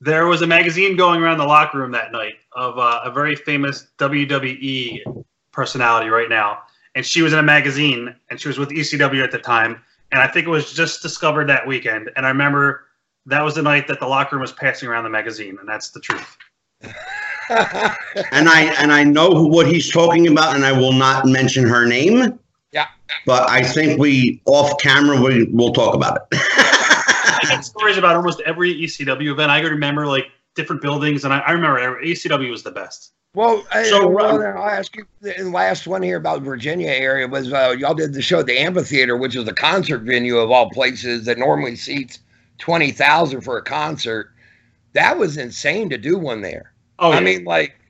there was a magazine going around the locker room that night of uh, a very famous WWE personality right now, and she was in a magazine, and she was with ECW at the time, and I think it was just discovered that weekend, and I remember that was the night that the locker room was passing around the magazine, and that's the truth. and I and I know what he's talking about, and I will not mention her name. Yeah. But I think we off camera we will talk about it. Stories about almost every ECW event. I remember like different buildings, and I, I remember ECW was the best. Well, so well, I'll ask you the last one here about Virginia area was uh, y'all did the show at the amphitheater, which is a concert venue of all places that normally seats twenty thousand for a concert. That was insane to do one there. Oh, yeah. I mean, like,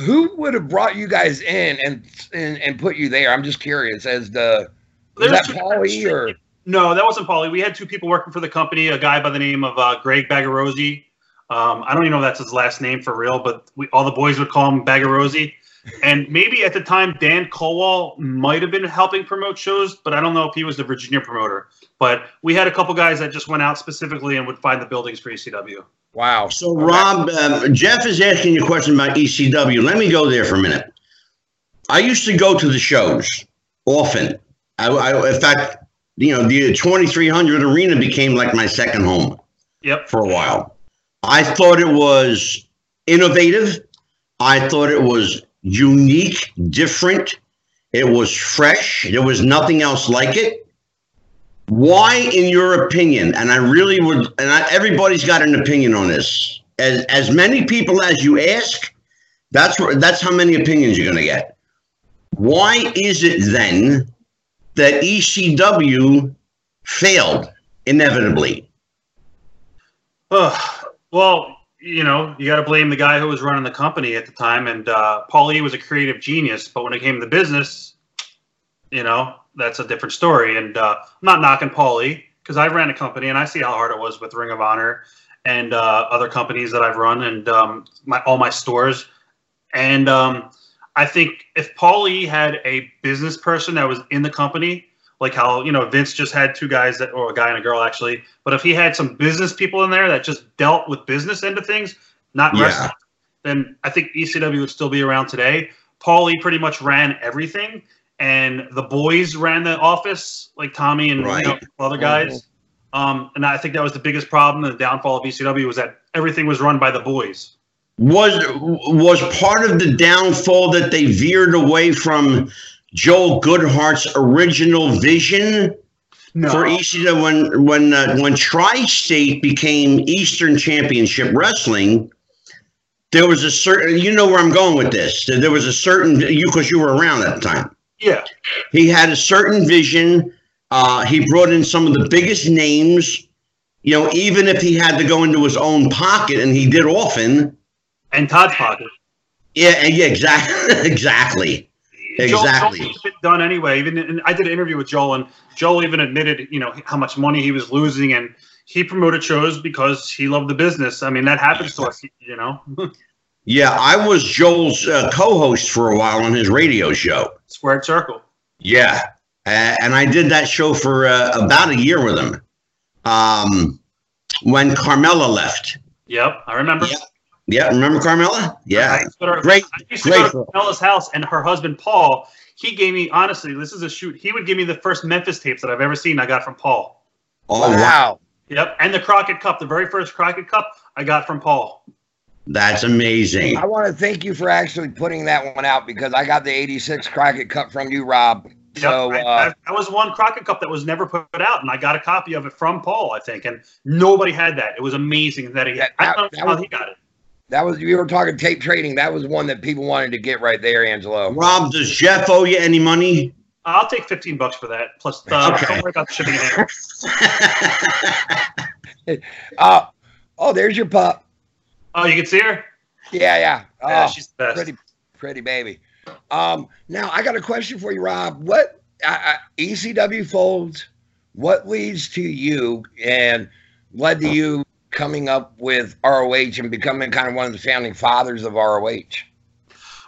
who would have brought you guys in and and, and put you there? I'm just curious as the was that Paulie or no, that wasn't Paulie. We had two people working for the company. A guy by the name of uh, Greg Bagarosi. Um, I don't even know if that's his last name for real, but we, all the boys would call him Bagarosi. And maybe at the time, Dan Colwall might have been helping promote shows, but I don't know if he was the Virginia promoter. But we had a couple guys that just went out specifically and would find the buildings for ECW. Wow. So, Rob, um, Jeff is asking you a question about ECW. Let me go there for a minute. I used to go to the shows often. I, I in fact, you know, the 2300 arena became like my second home. Yep. For a while, I thought it was innovative. I thought it was unique, different. It was fresh. There was nothing else like it. Why, in your opinion, and I really would, and I, everybody's got an opinion on this. As as many people as you ask, that's that's how many opinions you're going to get. Why is it then that ECW failed inevitably? Well, you know, you got to blame the guy who was running the company at the time. And uh, Paul E was a creative genius, but when it came to business, you know, that's a different story. And uh, I'm not knocking Paul E because I ran a company and I see how hard it was with Ring of Honor and uh, other companies that I've run and um, my all my stores. And um, I think if Paul E had a business person that was in the company like how you know Vince just had two guys that, or a guy and a girl actually. But if he had some business people in there that just dealt with business end of things, not Yeah. wrestling, then I think ECW would still be around today. Paulie pretty much ran everything, and the boys ran the office, like Tommy and Right. you know, other guys. Um, and I think that was the biggest problem. And the downfall of ECW was that everything was run by the boys. Was was part of the downfall that they veered away from Joel Goodhart's original vision No, for ECW when when uh, when Tri-State became Eastern Championship Wrestling? There was a certain, you know where I'm going with this. There was a certain you because you were around at the time. yeah, He had a certain vision. Uh, he brought in some of the biggest names. You know, even if he had to go into his own pocket, and he did often. And Todd's pocket. Yeah, yeah, exactly, exactly. Exactly. Joel, Joel done anyway. Even and I did an interview with Joel, and Joel even admitted, you know, how much money he was losing, and he promoted shows because he loved the business. I mean, that happens to us, you know. Yeah, I was Joel's uh, co-host for a while on his radio show. Squared circle. Yeah, uh, and I did that show for uh, about a year with him. Um, when Carmella left. Yep, I remember. Yeah. Yeah, remember Carmella? I Yeah, used to go to- great. I used to great go to Bella's house, and her husband Paul. He gave me honestly. This is a shoot. He would give me the first Memphis tapes that I've ever seen. I got from Paul. Oh wow, wow. Yep, and the Crockett Cup, the very first Crockett Cup, I got from Paul. that's amazing. I want to thank you for actually putting that one out because I got the 86 Crockett Cup from you, Rob. Yep, So, I- uh, I- that was one Crockett Cup that was never put out, and I got a copy of it from Paul, I think, and nobody had that. It was amazing that he. That- I don't know how was- he got it. That was, you were talking tape trading. That was one that people wanted to get right there, Angelo. Rob, does Jeff owe you any money? I'll take fifteen bucks for that. Plus, uh, Okay. don't worry about the shipping. and. Uh, oh, there's your pup. Oh, you can see her. Yeah, yeah. Oh, Yeah, she's the best. pretty, pretty baby. Um, now I got a question for you, Rob. What uh, uh, ECW folds? What leads to you and led to you coming up with ROH and becoming kind of one of the founding fathers of ROH?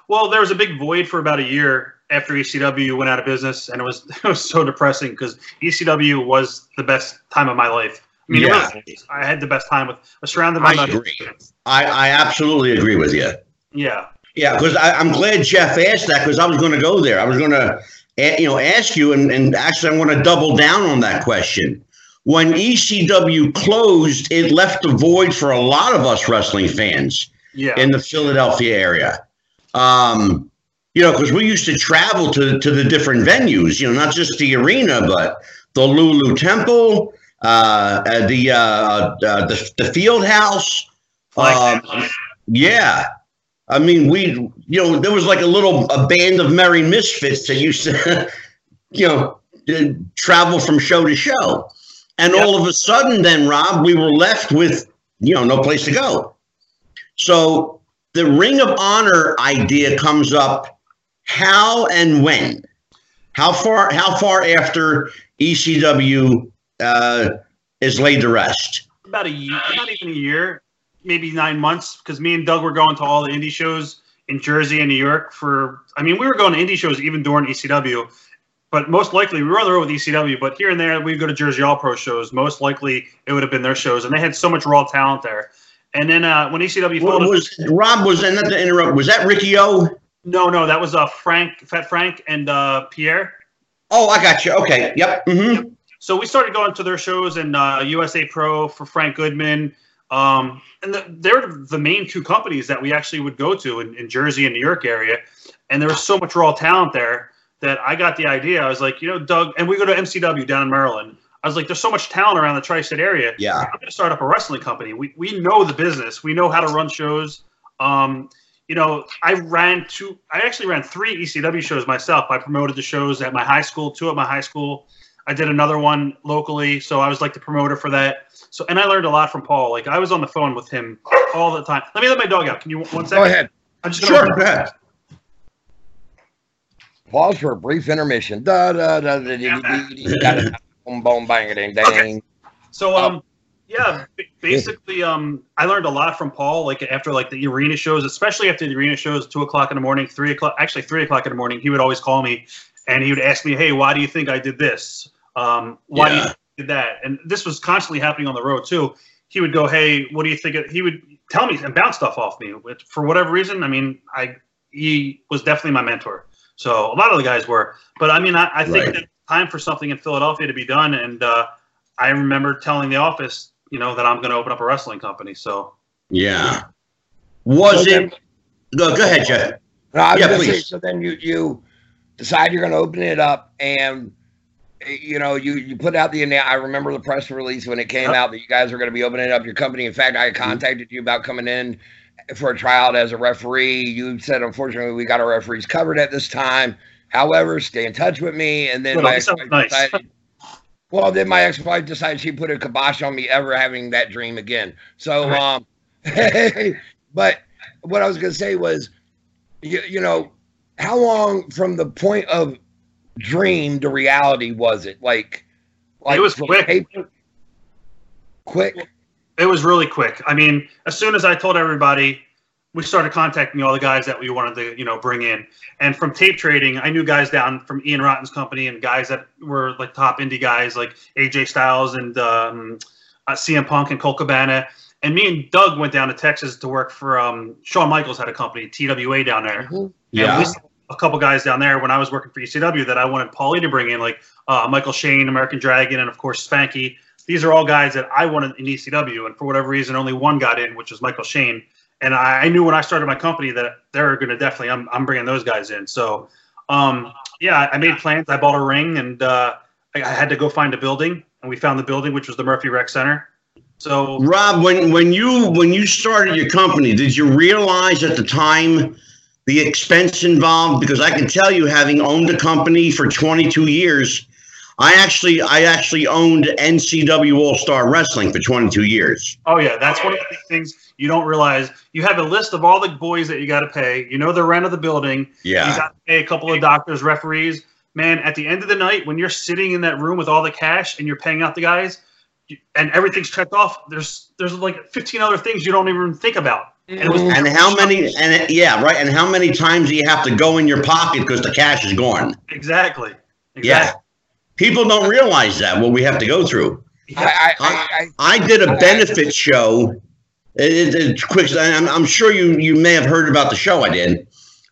Well, there was a big void for about a year after ECW went out of business, and it was it was so depressing because ECW was the best time of my life. I mean, Yeah. was. I had the best time with I was surrounded by I agree. I, I absolutely agree with you. Yeah, Yeah, because I'm glad Jeff asked that because I was going to go there. I was going to, you know, ask you, and, and actually, I want to double down on that question. When ECW closed, it left a void for a lot of us wrestling fans yeah. in the Philadelphia area. Um, you know, because we used to travel to to the different venues. You know, not just the arena, but the Lulu Temple, uh, uh, the uh, uh, the the field house. Like Um, yeah. I mean, we, you know, there was like a little a band of merry misfits that used to, you know, uh, travel from show to show. And Yep. all of a sudden, then, Rob, we were left with, you know, no place to go. So the Ring of Honor idea comes up how and when? How far, how far after ECW uh, is laid to rest? about a year, not even a year, maybe nine months, because me and Doug were going to all the indie shows in Jersey and New York for. I mean, we were going to indie shows even during ECW, but most likely we were on the road with ECW. But here and there, we'd go to Jersey All Pro shows. Most likely, it would have been their shows, and they had so much raw talent there. And then uh, when ECW What folded, was Rob? Was and not to interrupt? Was that Ricky O? no, no, that was uh, Frank, Fat Frank, and uh, Pierre. Oh, I got you. Okay. Yep. hmm So we started going to their shows in uh, USA Pro for Frank Goodman. Um, and the, they're the main two companies that we actually would go to in, in Jersey and New York area. and there was so much raw talent there that I got the idea. I was like, you know, Doug, and we go to MCW down in Maryland. I was like, there's so much talent around the tri-state area. Yeah. I'm going to start up a wrestling company. We we know the business. We know how to run shows. Um, you know, I ran two. I actually ran three ECW shows myself. I promoted the shows at my high school, two at my high school. I did another one locally, so I was like the promoter for that. So, and I learned a lot from Paul. Like I was on the phone with him all the time. Let me let my dog out. Can you one second? Go ahead. I'm just gonna Sure. Go ahead. Pause for a brief intermission. Da da da da. da, da, da, da, Boom, boom, bang, ding, ding. So um yeah, b- basically um I learned a lot from Paul like after like the arena shows, especially after the arena shows, two o'clock in the morning, three o'clock actually three o'clock in the morning, he would always call me and he would ask me, Hey, why do you think I did this? Um why do you Yeah. think I did that? And this was constantly happening on the road too. He would go, Hey, what do you think? of-" He would tell me and bounce stuff off me. Which, for whatever reason, I mean, I he was definitely my mentor. So a lot of the guys were. But I mean I, I think Right. that time for something in Philadelphia to be done and uh I remember telling the office, you know, that I'm going to open up a wrestling company. So Yeah. Was So then- it? Go, go ahead, Jeff. No, Yeah, gonna say, please. so then you you decide you're gonna open it up and you know you you put out the I remember the press release when it came Yep. out that you guys were gonna be opening up your company. In fact, I Mm-hmm. contacted you about coming in for a tryout as a referee. You said unfortunately we got our referees covered at this time. However, stay in touch with me. And then Well, my ex-wife nice. decided. Well, then my ex-wife decided she put a kibosh on me ever having that dream again. So, Right. um, but what I was gonna say was, you, you know, how long from the point of dream to reality was it? Like, like it was quick. paper- quick. It was really quick. I mean, as soon as I told everybody, we started contacting all the guys that we wanted to, you know, bring in. And from tape trading, I knew guys down from Ian Rotten's company and guys that were like top indie guys like AJ Styles and um, uh, CM Punk and Colt Cabana. And me and Doug went down to Texas to work for um, Shawn Michaels had a company, TWA down there. Mhm. And Yeah. we saw a couple guys down there when I was working for ECW that I wanted Paulie to bring in, like uh, Michael Shane, American Dragon, and of course Spanky. These are all guys that I wanted in ECW, and for whatever reason, only one got in, which was Michael Shane. And I, knew when I started my company that they're going to definitely, I'm, I'm bringing those guys in. So, um, yeah, I made plans. I bought a ring, and uh, I, I had to go find a building, and we found the building, which was the Murphy Rec Center. So, Rob, when when you when you started your company, did you realize at the time the expense involved? Because I can tell you, having owned a company for 22 years, I actually I actually owned NCW All Star Wrestling for 22 years. Oh yeah, that's one of the things you don't realize. You have a list of all the boys that you got to pay. You know the rent of the building. Yeah, you got to pay a couple of doctors, referees. Man, at the end of the night, when you're sitting in that room with all the cash and you're paying out the guys, and everything's checked off, there's there's like 15 other things you don't even think about. And was and how many? And it- yeah, right. And how many times do you have to go in your pocket because the cash is gone? exactly, Yeah, exactly. People don't realize that what we have to go through. I, I, I, I, I did a benefit show. It, it, it's quick. I'm, I'm sure you you may have heard about the show I did.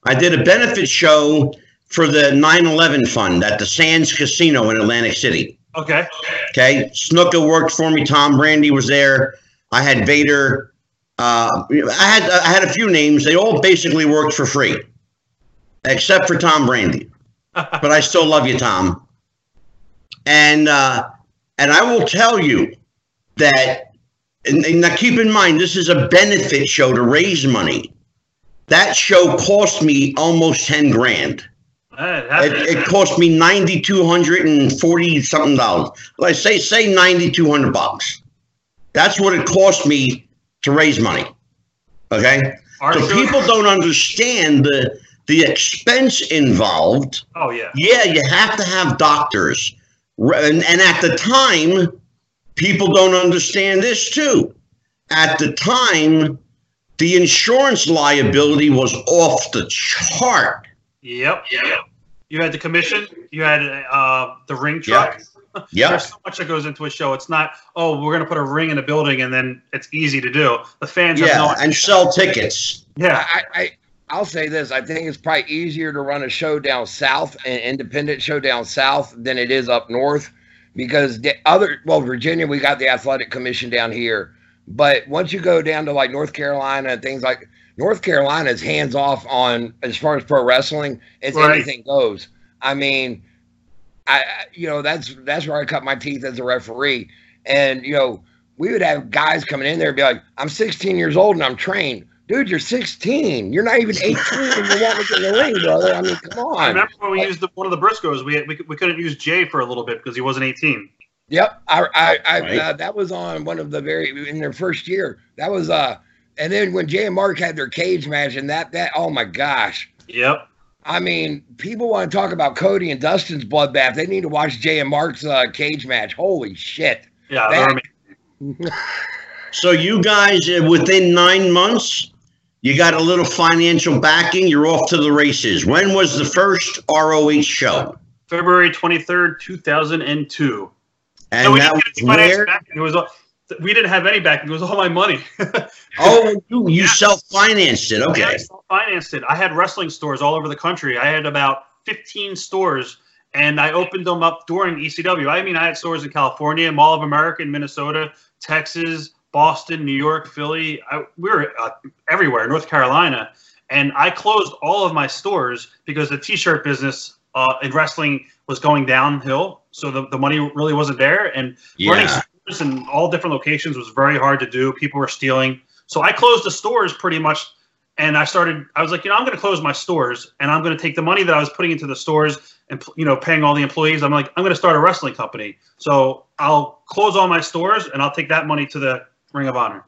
I did a benefit show for the 9/11 fund at the Sands Casino in Atlantic City. Okay, Okay, Snuka worked for me. Tom Brandi was there. I had Vader. Uh, I had I had a few names. They all basically worked for free, except for Tom Brandi. but I still love you, Tom. And uh, and I will tell you that. And, and now keep in mind, this is a benefit show to raise money. That show cost me almost ten grand. It It, cost me ninety two hundred and forty something dollars. Like say say ninety two hundred bucks. That's what it cost me to raise money. Okay, Our so show- people don't understand the the expense involved. Oh yeah, Yeah, you have to have doctors, and, and at the time, people don't understand this too. At the time, the insurance liability was off the chart. yep, yep. You had the commission. You had uh, the ring truck. Yep. There's so much that goes into a show. It's not, oh, we're gonna put a ring in a building and then it's easy to do. The fans have no Yeah, and sell tickets. yeah. I, I, I'll say this. I think it's probably easier to run a show down south, an independent show down south, than it is up north, because the other, well, Virginia, we got the athletic commission down here, But once you go down to like North Carolina and things like North Carolina is hands off on as far as pro wrestling. It's Right. anything goes. I mean, I I- you know that's that's where I cut my teeth as a referee, and you know we would have guys coming in there and be like, "I'm 16 years old and I'm trained." Dude, you're 16. You're not even 18 and you want to get in the ring, brother. I mean, come on. I on. remember when we used the, one of the Briscoes. We, we we couldn't use Jay for a little bit because he wasn't 18. Yep, I, I, I Right. uh, that was on one of the very in their first year. That was uh, and then when Jay and Mark had their cage match, and that that oh my gosh, Yep. I mean, people want to talk about Cody and Dustin's bloodbath. They need to watch Jay and Mark's uh, cage match. Holy shit! Yeah. That- they're amazing. So you guys, uh, within nine months, you got a little financial backing. You're off to the races. When was the first ROH show? February 23rd, 2002. And No, we that didn't was get any financial where? backing. It was all, we didn't have any backing. It was all my money. Oh, you, you Yeah. self-financed it. Yeah, Okay. I financed it. I had wrestling stores all over the country. I had about 15 stores, and I opened them up during ECW. I mean, I had stores in California, Mall of America, in Minnesota, Texas, Boston, New York, Philly. I, we were uh, everywhere, North Carolina. And I closed all of my stores because the t-shirt business uh, in wrestling was going downhill. So the, the money really wasn't there. And running Yeah. stores in all different locations was very hard to do. People were stealing. So I closed the stores pretty much and I started I was like, you know, I'm going to close my stores and I'm going to take the money that I was putting into the stores and you know, paying all the employees. I'm like, I'm going to start a wrestling company. So I'll close all my stores and I'll take that money to the Ring of Honor.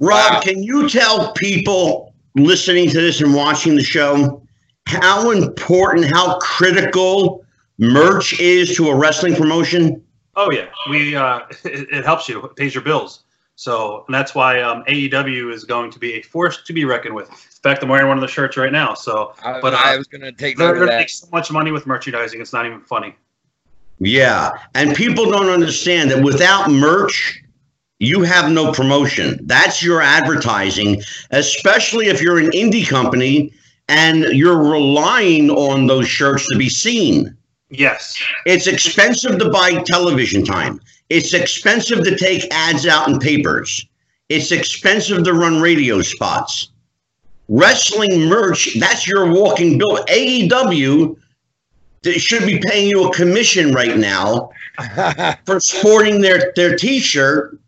Rob, Wow. can you tell people listening to this and watching the show how important, how critical merch is to a wrestling promotion? Oh yeah, we uh, it, it helps you, it pays your bills. So and that's why um, AEW is going to be a force to be reckoned with. In fact, I'm wearing one of the shirts right now. So I, But, uh, I was gonna take they're going to make so much money with merchandising. It's not even funny. Yeah. And people don't understand that without merch, you have no promotion. That's your advertising, especially if you're an indie company and you're relying on those shirts to be seen. Yes. It's expensive to buy television time. It's expensive to take ads out in papers. It's expensive to run radio spots. Wrestling merch, that's your walking bill. AEW they should be paying you a commission right now for sporting their, their t-shirt you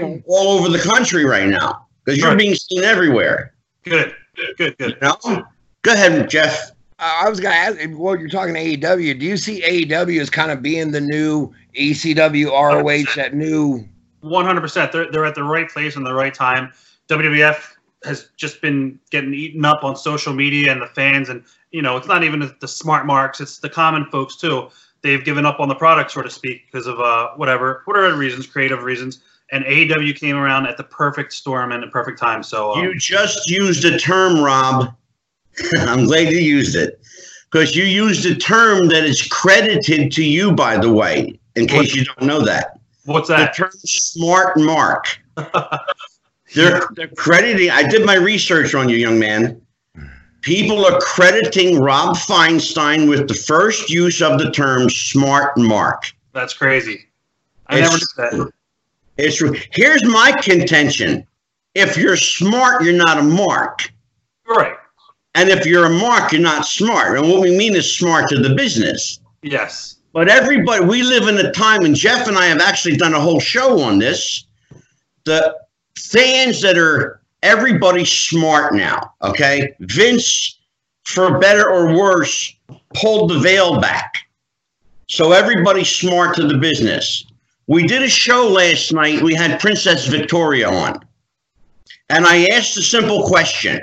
know, all over the country right now because you're being seen everywhere. Good. Good. Good. You know? Go ahead, Jeff. I was gonna ask. Well, you're talking to AEW. Do you see AEW as kind of being the new ECW, ROH, that new? One hundred percent. They're they're at the right place and the right time. WWF has just been getting eaten up on social media and the fans, and you know it's not even the- the smart marks; it's the common folks too. They've given up on the product, so to speak, because of uh, whatever whatever reasons, creative reasons. And AEW came around at the perfect storm and the perfect time. So um, You just used a term, Rob. I'm glad you used it because you used a term that is credited to you, by the way, in case you don't know that. what's The that? term smart mark. They're, they're crediting, I did my research on you, young man. People are crediting Rob Feinstein with the first use of the term smart mark. That's crazy. I It's- never knew that. It's here's my contention. If you're smart, you're not a mark. Right. And if you're a mark, you're not smart. And what we mean is smart to the business. Yes. But everybody, we live in a time, and Jeff and I have actually done a whole show on this. The fans that are everybody's smart now, okay? Vince, for better or worse, pulled the veil back. So everybody's smart to the business. We did a show last night. We had Princess Victoria on. And I asked a simple question.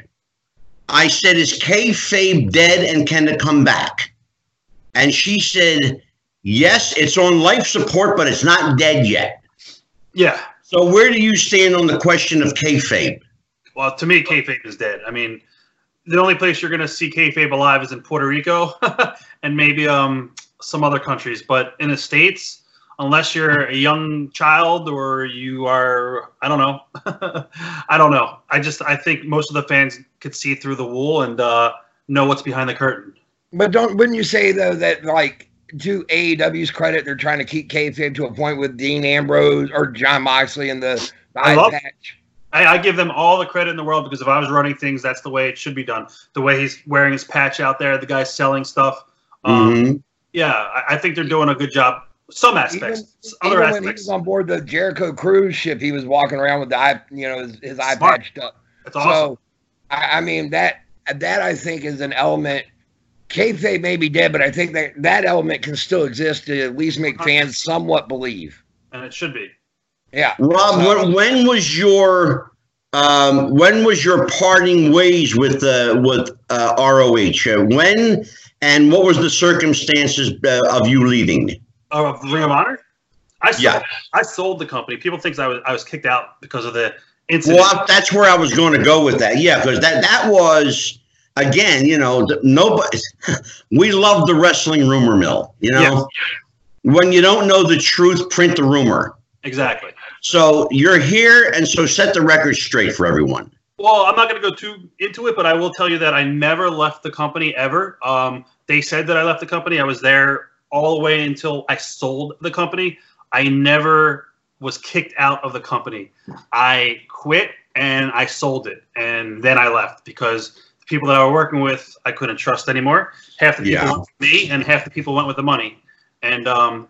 I said, Is kayfabe dead and can it come back? And she said, Yes, it's on life support, but it's not dead yet. Yeah. So where do you stand on the question of kayfabe? Well, to me, kayfabe is dead. I mean, the only place you're going to see kayfabe alive is in Puerto Rico and maybe um, some other countries. But in the states, unless you're a young child or you are, I don't know, I don't know. I just I think most of the fans could see through the wool and uh, know what's behind the curtain. But don't wouldn't you say though that like to AEW's credit, they're trying to keep kayfabe to a point with Dean Ambrose or Jon Moxley in the I love- patch. I, I give them all the credit in the world because if I was running things, that's the way it should be done. The way he's wearing his patch out there, the guy's selling stuff. Um, Mhm. Yeah, I, I think they're doing a good job. Some aspects, Even, other even when he was on board the Jericho cruise ship, he was walking around with the eye, you know, his, his eye Smart. patched up. It's awesome. So, I, I mean that that I think is an element. Kayfabe may be dead, but I think that that element can still exist to at least make fans somewhat believe. and it should be. Yeah, Rob, So- when, when was your um, when was your parting ways with uh, with uh, ROH? Uh, when and what was the circumstances uh, of you leaving? Of Ring of Honor. I sold, Yeah. I sold the company. People think I was I was kicked out because of the incident. Well, that's where I was going to go with that. Yeah, because that that was again, you know, nobody. We love the wrestling rumor mill. You know, when you don't know the truth, print the rumor. exactly. So you're here, and so set the record straight for everyone. Well, I'm not going to go too into it, but I will tell you that I never left the company ever. Um, they said that I left the company. I was there all the way until I sold the company. I never was kicked out of the company. I quit and I sold it, and then I left because the people that I was working with I couldn't trust anymore. Half the people Yeah. went with me, and half the people went with the money. And um,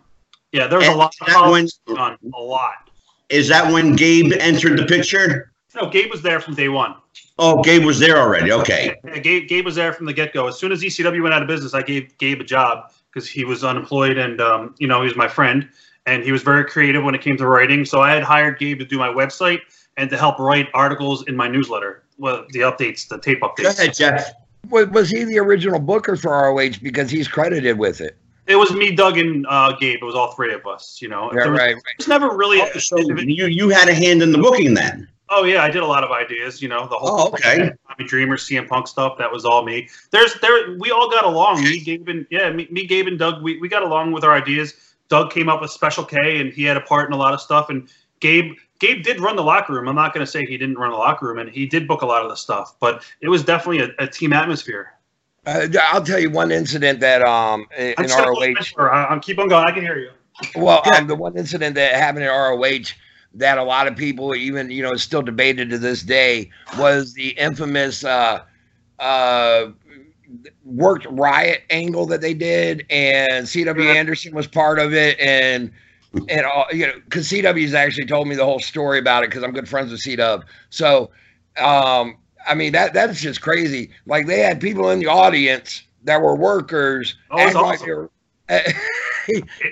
yeah, there was a lot of that when- on. A lot. Is that when Gabe entered the picture? No, Gabe was there from day one. Oh, Gabe was there already. Okay. Yeah, Gabe, Gabe was there from the get go. As soon as ECW went out of business, I gave Gabe a job because he was unemployed and um, you know he was my friend and he was very creative when it came to writing. So I had hired Gabe to do my website and to help write articles in my newsletter. Well, the updates, the tape Go updates. ahead, Jeff. was, was he the original booker for ROH because he's credited with it? It was me, Doug, and uh, Gabe. It was all three of us. You know, Yeah, there was, right, there right. was never really. Oh, so you you had a hand in the booking then. Oh yeah, I did a lot of ideas. You know, the whole Oh, okay. Tommy Dreamer, CM Punk stuff. That was all me. There's there. We all got along. Me, Gabe, and yeah, me, me Gabe, and Doug. We, we got along with our ideas. Doug came up with Special K, and he had a part in a lot of stuff. And Gabe, Gabe did run the locker room. I'm not going to say he didn't run the locker room, and he did book a lot of the stuff. But it was definitely a, a team atmosphere. Uh, I'll tell you one incident that um in I'm in ROH. I'm keep on going. I can hear you. Well, um, the one incident that happened at ROH that a lot of people, even you know, still debated to this day, was the infamous uh, uh, worked riot angle that they did, and CW. Anderson was part of it, and and all you know, because CW's actually told me the whole story about it because I'm good friends with CW. So, um, I mean that that's just crazy. Like they had people in the audience that were workers. Oh, like awesome. were-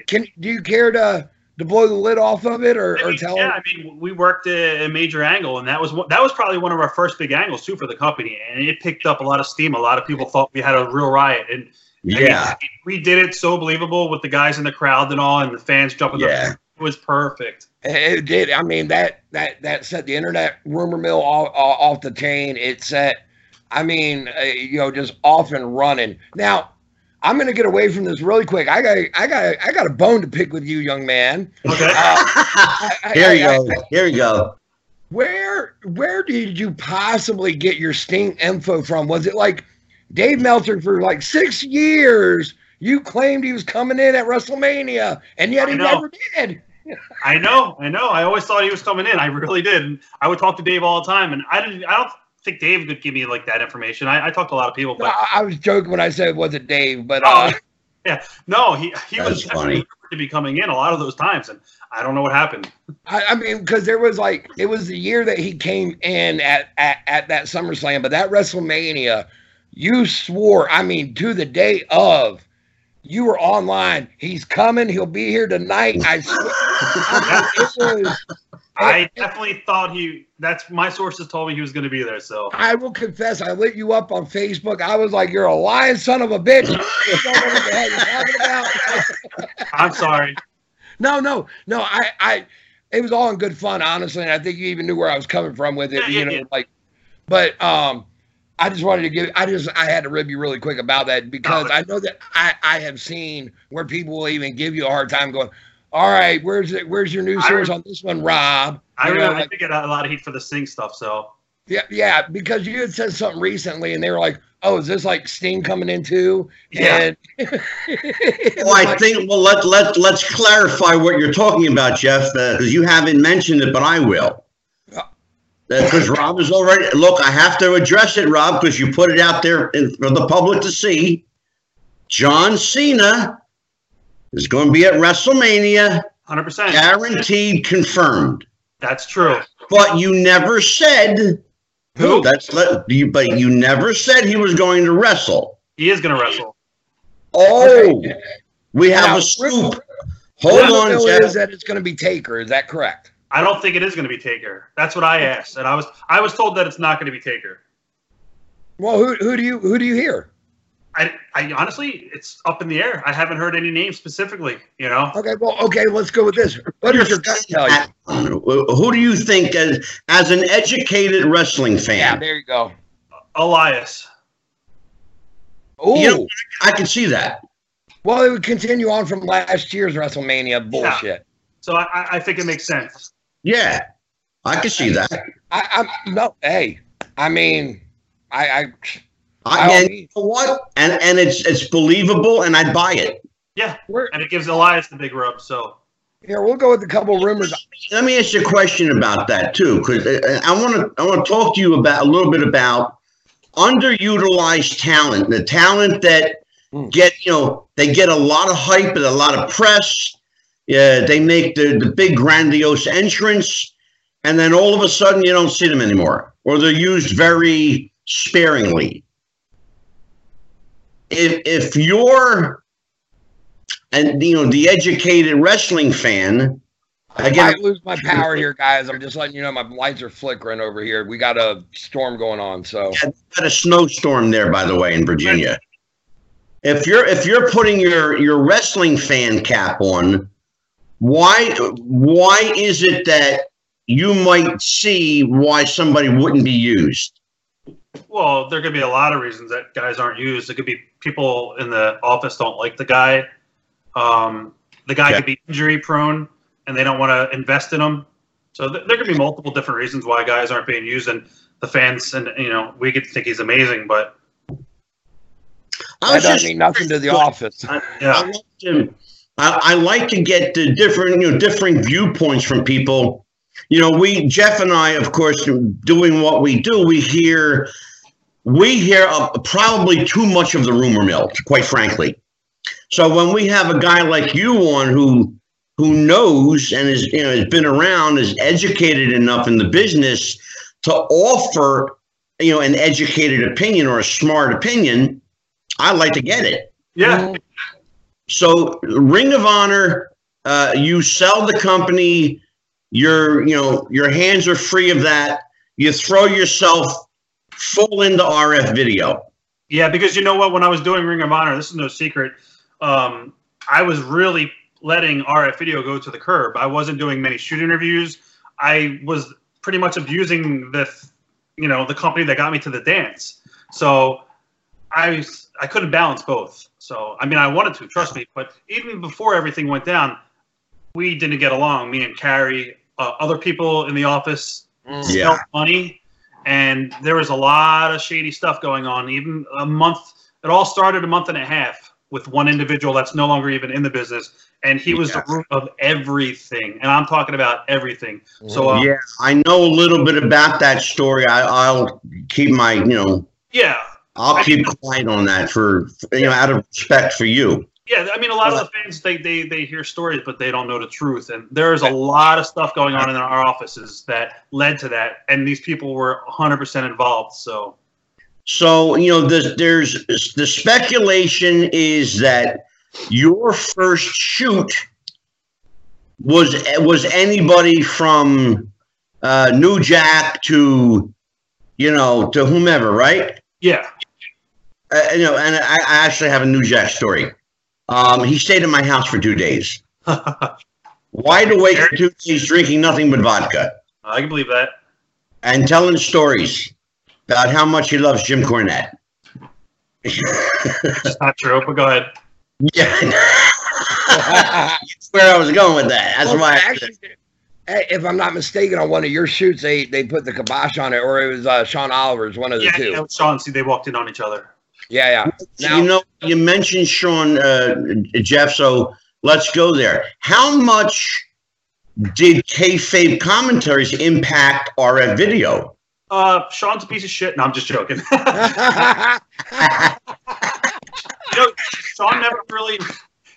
Can do you care to to blow the lid off of it or, I or tell yeah, them? I mean, we worked a, a major angle, and that was that was probably one of our first big angles too for the company, and it picked up a lot of steam. A lot of people thought we had a real riot, and I mean, Yeah. we did it so believable with the guys in the crowd and all, and the fans jumping. Yeah. Up. It was perfect. It did. I mean that that that set the internet rumor mill off, off the chain. It set. I mean, uh, you know, just off and running. Now, I'm going to get away from this really quick. I got I got I got a bone to pick with you, young man. Okay. Uh, I- I- Here you I- go. Here you go. Where where did you possibly get your Sting info from? Was it like Dave Meltzer for like six years? You claimed he was coming in at WrestleMania, and yet he never did. I know, I know. I always thought he was coming in. I really did. And I would talk to Dave all the time, and I didn't. I don't think Dave could give me like that information. I, I talked to a lot of people, but I, I was joking when I said it was it Dave, but Oh, uh, no, he he That's was funny. to be coming in a lot of those times, and I don't know what happened. I, I mean, because there was like it was the year that he came in at, at at that SummerSlam, but that WrestleMania, you swore. I mean, to the day of, you were online. He's coming. He'll be here tonight. I swear. I mean, it was. I definitely thought he. That's my sources told me he was going to be there. So I will confess, I lit you up on Facebook. I was like, "You're a lying son of a bitch." You don't know what the hell you're talking about. I'm sorry. No, no, no. I, I, it was all in good fun, honestly, and I think you even knew where I was coming from with it. Yeah, you yeah, know, yeah. like, but um, I just wanted to give. I just I had to rib you really quick about that because I know that I I have seen where people will even give you a hard time going. All right, where's it? Where's your news source on this one, Rob? I You know, really I like- did get a lot of heat for the Sting stuff. So yeah, yeah, because you had said something recently, and they were like, "Oh, is this like Sting coming in too?" Yeah. And Well, I think well let let let's clarify what you're talking about, Jeff, uh, because you haven't mentioned it, but I will. Uh, uh, because Rob is already look. I have to address it, Rob, because you put it out there in, for the public to see. John Cena is going to be at WrestleMania, 100%. guaranteed, confirmed. That's true. But you never said Who? That's let you. But you never said he was going to wrestle. He is going to wrestle. Oh, we have Now, a scoop. Hold Rumor on, mill Jeff. is that it's going to be Taker. Is that correct? I don't think it is going to be Taker. That's what I asked, and I was I was told that it's not going to be Taker. Well, who who do you who do you hear? I, I honestly, it's up in the air. I haven't heard any names specifically. You know, Okay, well, okay, let's go with this. What does your gut tell you? Who do you think, as, as an educated wrestling fan? Yeah, there you go. Elias. Oh, You know- I can see that. well, it would continue on from last year's WrestleMania bullshit. So I, I- I think it makes sense. Yeah, I can see that. I, I'm no, hey, I mean, I, I, I, I and you know what? And and it's it's believable, and I'd buy it. Yeah, we're and it gives Elias the big rub. So here. We'll go with a couple rumors. Let me ask you a question about that too, because I want to I want to talk to you about a little bit about underutilized talent, the talent that Hmm. get you know they get a lot of hype and a lot of press. Yeah, they make the the big grandiose entrance, and then all of a sudden you don't see them anymore, or they're used very sparingly. If if you're and you know the educated wrestling fan, I again, might lose my power here, guys. I'm just letting you know my lights are flickering over here. We got a storm going on, so had a snowstorm there, by the way, in Virginia. If you're if you're putting your your wrestling fan cap on, why why is it that you might see why somebody wouldn't be used? Well, there could be a lot of reasons that guys aren't used. It could be people in the office don't like the guy. Um, the guy Yeah. could be injury prone, and they don't want to invest in him. So th- there could be multiple different reasons why guys aren't being used, and the fans and you know we could think he's amazing, but I that was doesn't just mean nothing to the office. I, yeah, I like to, I, I like to get the different, you know, different viewpoints from people. You know, we Jeff and I, of course, doing what we do, we hear, we hear uh, probably too much of the rumor mill, quite frankly. So when we have a guy like you on who who knows and is you know has been around, is educated enough in the business to offer you know an educated opinion or a smart opinion, I like to get it. yeah. So, Ring of Honor, uh, you sell the company. Your, you know, your hands are free of that. You throw yourself full into RF video. Yeah, because you know what? When I was doing Ring of Honor, this is no secret. Um, I was really letting RF video go to the curb. I wasn't doing many shoot interviews. I was pretty much abusing the, you know, the company that got me to the dance. So I I couldn't balance both. So I mean, I wanted to trust me, but even before everything went down, we didn't get along. Me and Carrie, uh, other people in the office Mm. Yeah. money, and there was a lot of shady stuff going on. Even a month, it all started a month and a half with one individual that's no longer even in the business, and he was the root of everything. And I'm talking about everything. So uh, yeah, I know a little bit about that story. I, I'll keep my, you know, yeah, I'll keep quiet on that for, you know, out of respect for you. Yeah. I mean, a lot of the fans they they they hear stories, but they don't know the truth. And there's a lot of stuff going on in our offices that led to that, and these people were 100% involved. So. So, you know, there's, there's the speculation is that your first shoot was was anybody from uh, New Jack to, you know, to whomever, right? Yeah, Uh, you know, and I, I actually have a New Jack story. Um, he stayed in my house for two days, wide awake for two days, drinking nothing but vodka I can believe that. and telling stories about how much he loves Jim Cornette. It's not true, but go ahead. Yeah, that's where I was going with that. That's Well, why. Actually, eh, if I'm not mistaken, on one of your shoots, they they put the kibosh on it, or it was uh, Sean Oliver's, one of the Yeah, two. yeah, Sean, see, they walked in on each other. Yeah, yeah. Now, you know, you mentioned Sean uh, Jeff, so let's go there. How much did kayfabe commentaries impact RF video? Uh, Sean's a piece of shit. No, I'm just joking. you know, Sean never really,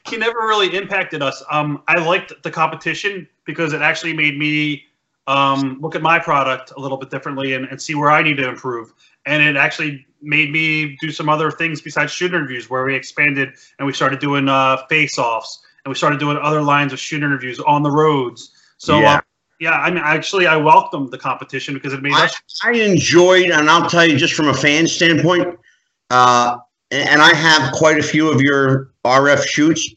he never really impacted us. Um, I liked the competition because it actually made me um, look at my product a little bit differently and, and see where I need to improve. And it actually made me do some other things besides shoot interviews, where we expanded and we started doing uh, face-offs and we started doing other lines of shoot interviews on the roads. So. Yeah. Uh, yeah, I mean, actually, I welcomed the competition because it made I, us. I enjoyed, and I'll tell you just from a fan standpoint, uh, and, and I have quite a few of your RF shoots.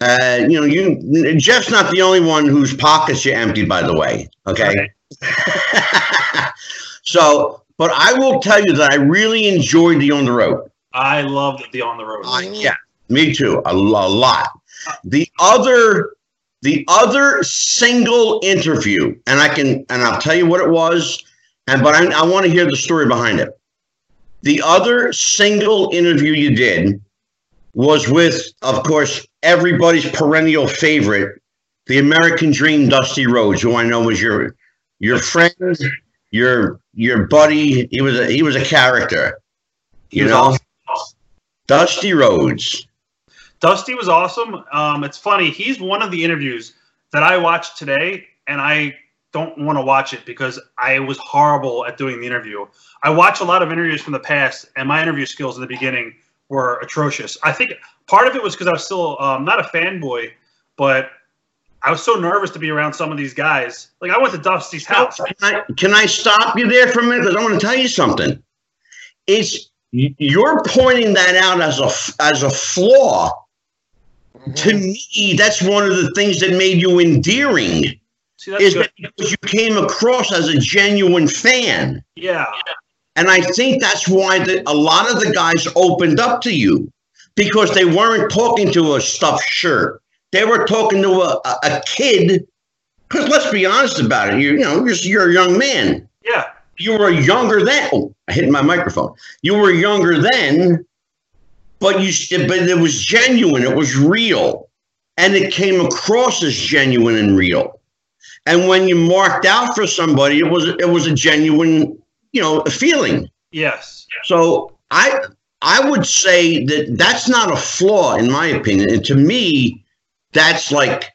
Uh, you know, you Jeff's not the only one whose pockets you emptied, by the way. Okay. so, but I will tell you that I really enjoyed the on the road. I loved the on the road. Uh, yeah, me too. A, a lot. The other, the other single interview, and I can, and I'll tell you what it was, and but I, I want to hear the story behind it. The other single interview you did was with, of course, everybody's perennial favorite, the American Dream, Dusty Rhodes, who I know was your your friend, your your buddy. He was a he was a character. You know, awesome. Dusty Rhodes. Dusty was awesome. Um, it's funny. He's one of the interviews that I watched today, and I don't want to watch it because I was horrible at doing the interview. I watch a lot of interviews from the past, and my interview skills in the beginning were atrocious. I think part of it was because I was still um, not a fanboy, but I was so nervous to be around some of these guys. Like I went to Dusty's house. Can I, can I stop you there for a minute? Because I want to tell you something. It's you're pointing that out as a as a flaw. Mm-hmm. To me, that's one of the things that made you endearing. See, that's Is good. that because you came across as a genuine fan, Yeah, and I think that's why the, a lot of the guys opened up to you because they weren't talking to a stuffed shirt. They were talking to a, a, kid. Because let's be honest about it, you, you know, you're, you're a young man. yeah. You were younger then. Oh, I hit my microphone. You were younger then, but you but it was genuine. It was real, and it came across as genuine and real. And when you marked out for somebody, it was it was a genuine, you know, feeling. Yes. So I I would say that that's not a flaw in my opinion. And to me, that's like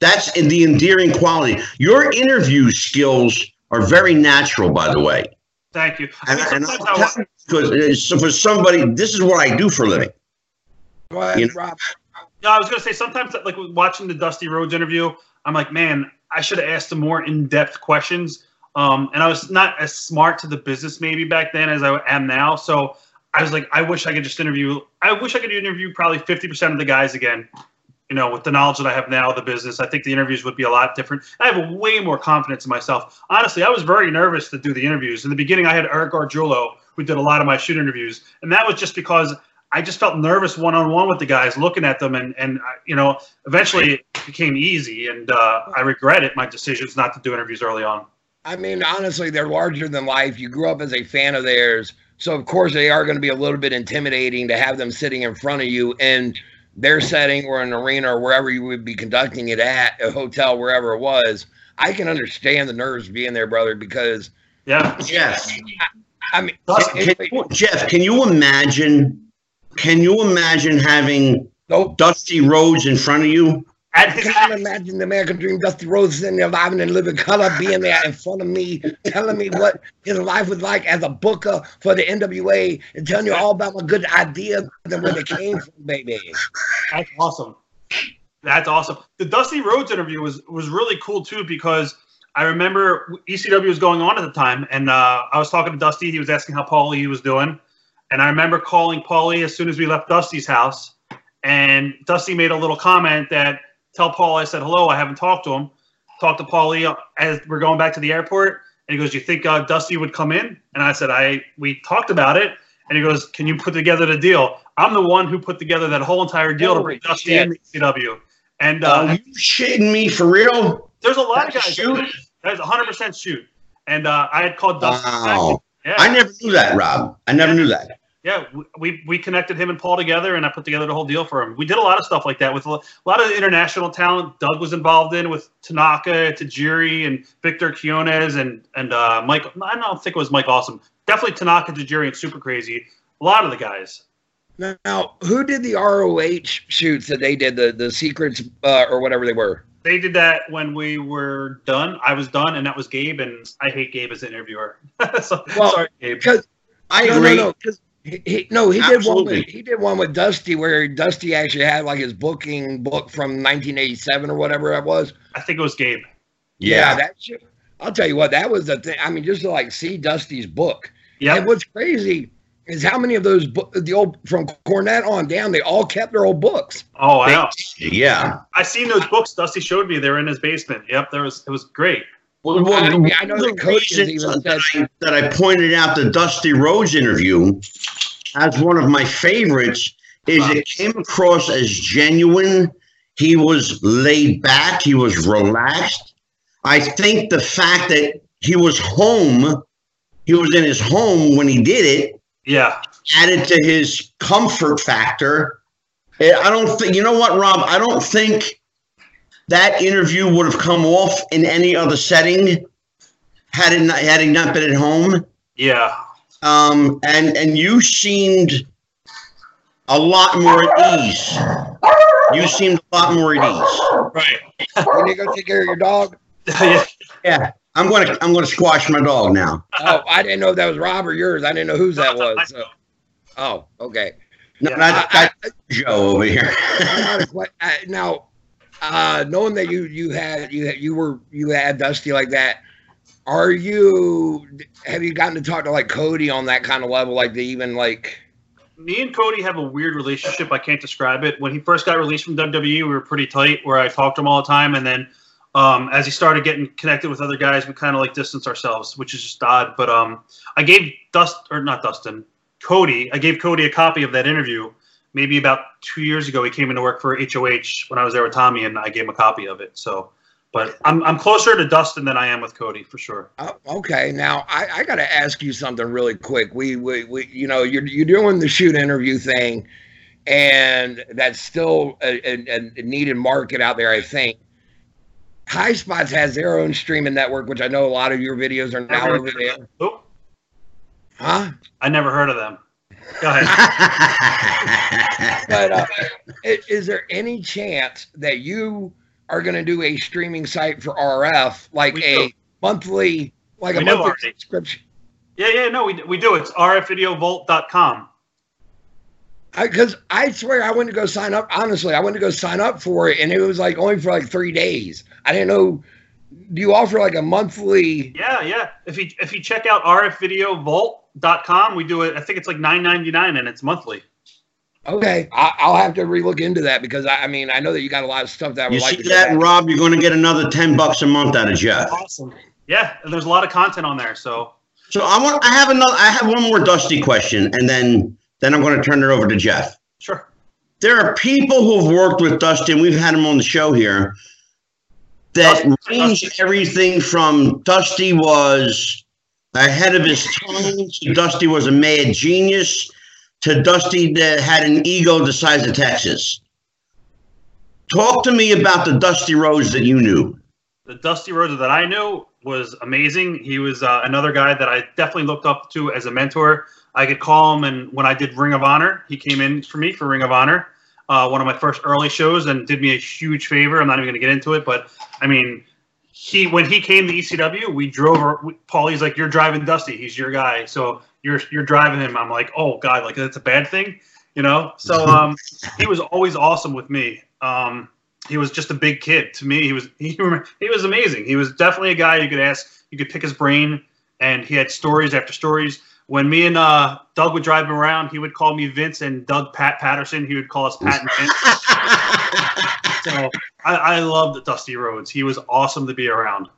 that's in the endearing quality. Your interview skills are very natural, by the way. Thank you. And, mean, and sometimes I- because for somebody, this is what I do for a living. Go ahead, You know- Rob. No, I was gonna say sometimes like watching the Dusty Rhodes interview, I'm like, man, I should have asked some more in-depth questions. Um, and I was not as smart to the business maybe back then as I am now. So I was like, I wish I could just interview. I wish I could interview probably 50% of the guys again. You know, with the knowledge that I have now of the business, I think the interviews would be a lot different. I have way more confidence in myself. Honestly, I was very nervous to do the interviews. In the beginning, I had Eric Gargiulo, who did a lot of my shoot interviews, and that was just because I just felt nervous one on one with the guys, looking at them, and and you know, eventually it became easy, and uh, I regret it my decisions not to do interviews early on. I mean, honestly, they're larger than life. You grew up as a fan of theirs. So, of course, they are going to be a little bit intimidating to have them sitting in front of you in their setting or an arena or wherever you would be conducting it at, a hotel, wherever it was. I can understand the nerves being there, brother, because, Yeah, Jeff, I mean, Dustin, it- can you, Jeff, can you imagine? Can you imagine having nope. Dusty Rhodes in front of you? I can't imagine the American Dream, Dusty Rhodes sitting there live and in living color, being there in front of me, telling me what his life was like as a booker for the NWA, and telling you all about my good ideas and where they came from, baby. That's awesome. That's awesome. The Dusty Rhodes interview was was really cool too because I remember ECW was going on at the time, and uh, I was talking to Dusty. He was asking how Paulie was doing, and I remember calling Paulie as soon as we left Dusty's house, and Dusty made a little comment that tell Paul I said hello. I haven't talked to him. Talked to Paulie as we're going back to the airport, and he goes, "You think uh, Dusty would come in?" And I said, "I we talked about it." And he goes, "Can you put together the deal?" I'm the one who put together that whole entire deal to bring Dusty shit. in the ECW. And uh, Are you shitting me for real? there's a lot of guys. shoot? That's 100 percent shoot. And uh, I had called Dusty. Wow. Yeah, I never knew that, Rob. I never knew that. Yeah, we- we connected him and Paul together, and I put together the whole deal for him. We did a lot of stuff like that with a lot of international talent. Doug was involved in with Tanaka, Tajiri, and Victor Quiñones, and and uh, Mike. I don't think it was Mike Awesome. Definitely Tanaka, Tajiri, and Super Crazy. A lot of the guys. Now, who did the ROH shoots that they did the the secrets uh, or whatever they were? They did that when we were done. I was done, and that was Gabe, and I hate Gabe as an interviewer. so, Well, sorry, Gabe. Because I no, agree. no, no, he, he, no, he did one. With, he did one with Dusty where Dusty actually had like his booking book from 1987 or whatever that was. I think it was Gabe. Yeah. that shit. I'll tell you what, that was the thing. I mean, just to like see Dusty's book. Yeah, And what's crazy is how many of those bo- the old from Cornette on down, they all kept their old books. Oh, I know. Yeah. I seen those books. Dusty showed me. They were in his basement. Yep, there was. It was great. Well, well, I mean, one I know of the the coaches reasons even that said- I, that I pointed out the Dusty Rhodes interview as one of my favorites is it came across as genuine. He was laid back. He was relaxed. I think the fact that he was home, he was in his home when he did it, Yeah, added to his comfort factor. Eh, I don't think, you know what, Rob? I don't think that interview would have come off in any other setting had it not, had he not been at home. yeah. Um, and and you seemed a lot more at ease. You seemed a lot more at ease. Right. You need to go take care of your dog. yeah. Yeah, I'm gonna I'm gonna squash my dog now. Oh, I didn't know if that was Rob or yours. I didn't know whose that was. So. Oh, okay. No, Yeah, that's, I- that's Joe over here. I got a que- now, uh, knowing that you you had you you were you had Dusty like that, are you have you gotten to talk to like Cody on that kind of level? Like they even like Me and Cody have a weird relationship. I can't describe it. When he first got released from WWE, we were pretty tight, where I talked to him all the time, and then um, as he started getting connected with other guys, we kind of like distance ourselves, which is just odd. But um, I gave Dust or not Dustin, Cody. I gave Cody a copy of that interview. Maybe about two years ago, he came into work for HOH when I was there with Tommy, and I gave him a copy of it. So, but I'm I'm closer to Dustin than I am with Cody for sure. oh, okay. Now I, I got to ask you something really quick. We, we we you know you're you're doing the shoot interview thing, and that's still a, a, a needed market out there. I think. Highspots has their own streaming network, which I know a lot of your videos are now over there. Huh? I never heard of them. Go ahead. But uh, is there any chance that you are going to do a streaming site for RF, like We a do. monthly, like a We do monthly subscription? Yeah, yeah, no, we, we do. It's rfvideovault.com. Because I, swear I went to go sign up. Honestly, I went to go sign up for it, and it was like only for like three days. I didn't know. Do you offer like a monthly? Yeah, yeah. If you if you check out rfvideovault.com, we do it. I think it's like nine ninety nine, and it's monthly. Okay, I, I'll have to relook into that because I, I mean I know that you got a lot of stuff that I would you like see to that, Rob? You're going to get another ten bucks a month out of Jeff. Awesome. Yeah, and there's a lot of content on there. So So I want. I have another. I have one more Dusty question, and then then I'm going to turn it over to Jeff. sure. There are people who have worked with Dusty, and we've had him on the show here. That Dusty- range everything from Dusty was ahead of his time Dusty was a mad genius to Dusty that had an ego the size of Texas. Talk to me about the Dusty Rhodes that you knew. The Dusty Rhodes that I knew was amazing. He was uh, another guy that I definitely looked up to as a mentor. I could call him, and when I did Ring of Honor, he came in for me for Ring of Honor, uh, one of my first early shows, and did me a huge favor. I'm not even going to get into it, but I mean, he when he came to ECW, we drove. we- Paulie's like, "You're driving Dusty. He's your guy." So you're you're driving him. I'm like, "Oh God, like that's a bad thing," you know. So um, he was always awesome with me. Um, he was just a big kid to me. He was he, he was amazing. He was definitely a guy you could ask, you could pick his brain, and he had stories after stories. When me and uh, Doug would drive him around, he would call me Vince and Doug Pat Patterson. He would call us Pat and Vince. So I, I loved Dusty Rhodes. He was awesome to be around.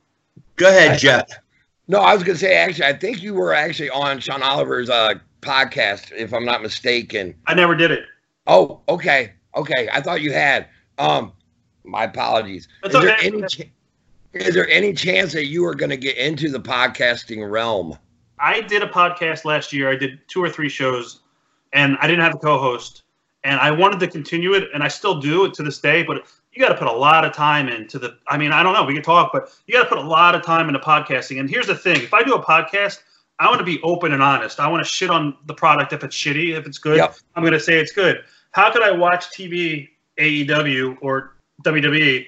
Go ahead, Jeff. No, I was gonna say actually, I think you were actually on Sean Oliver's uh, podcast, if I'm not mistaken. I never did it. Oh, okay, okay. I thought you had. Um, my apologies. That's is there any ch- is there any chance that you are going to get into the podcasting realm? I did a podcast last year. I did two or three shows. and I didn't have a co-host, and I wanted to continue it, and I still do it to this day. But you got to put a lot of time into the. I mean, I don't know. We can talk, but you got to put a lot of time into podcasting. And here's the thing: if I do a podcast, I want to be open and honest. I want to shit on the product if it's shitty. If it's good, Yep. I'm going to say it's good. How could I watch TV, AEW or WWE,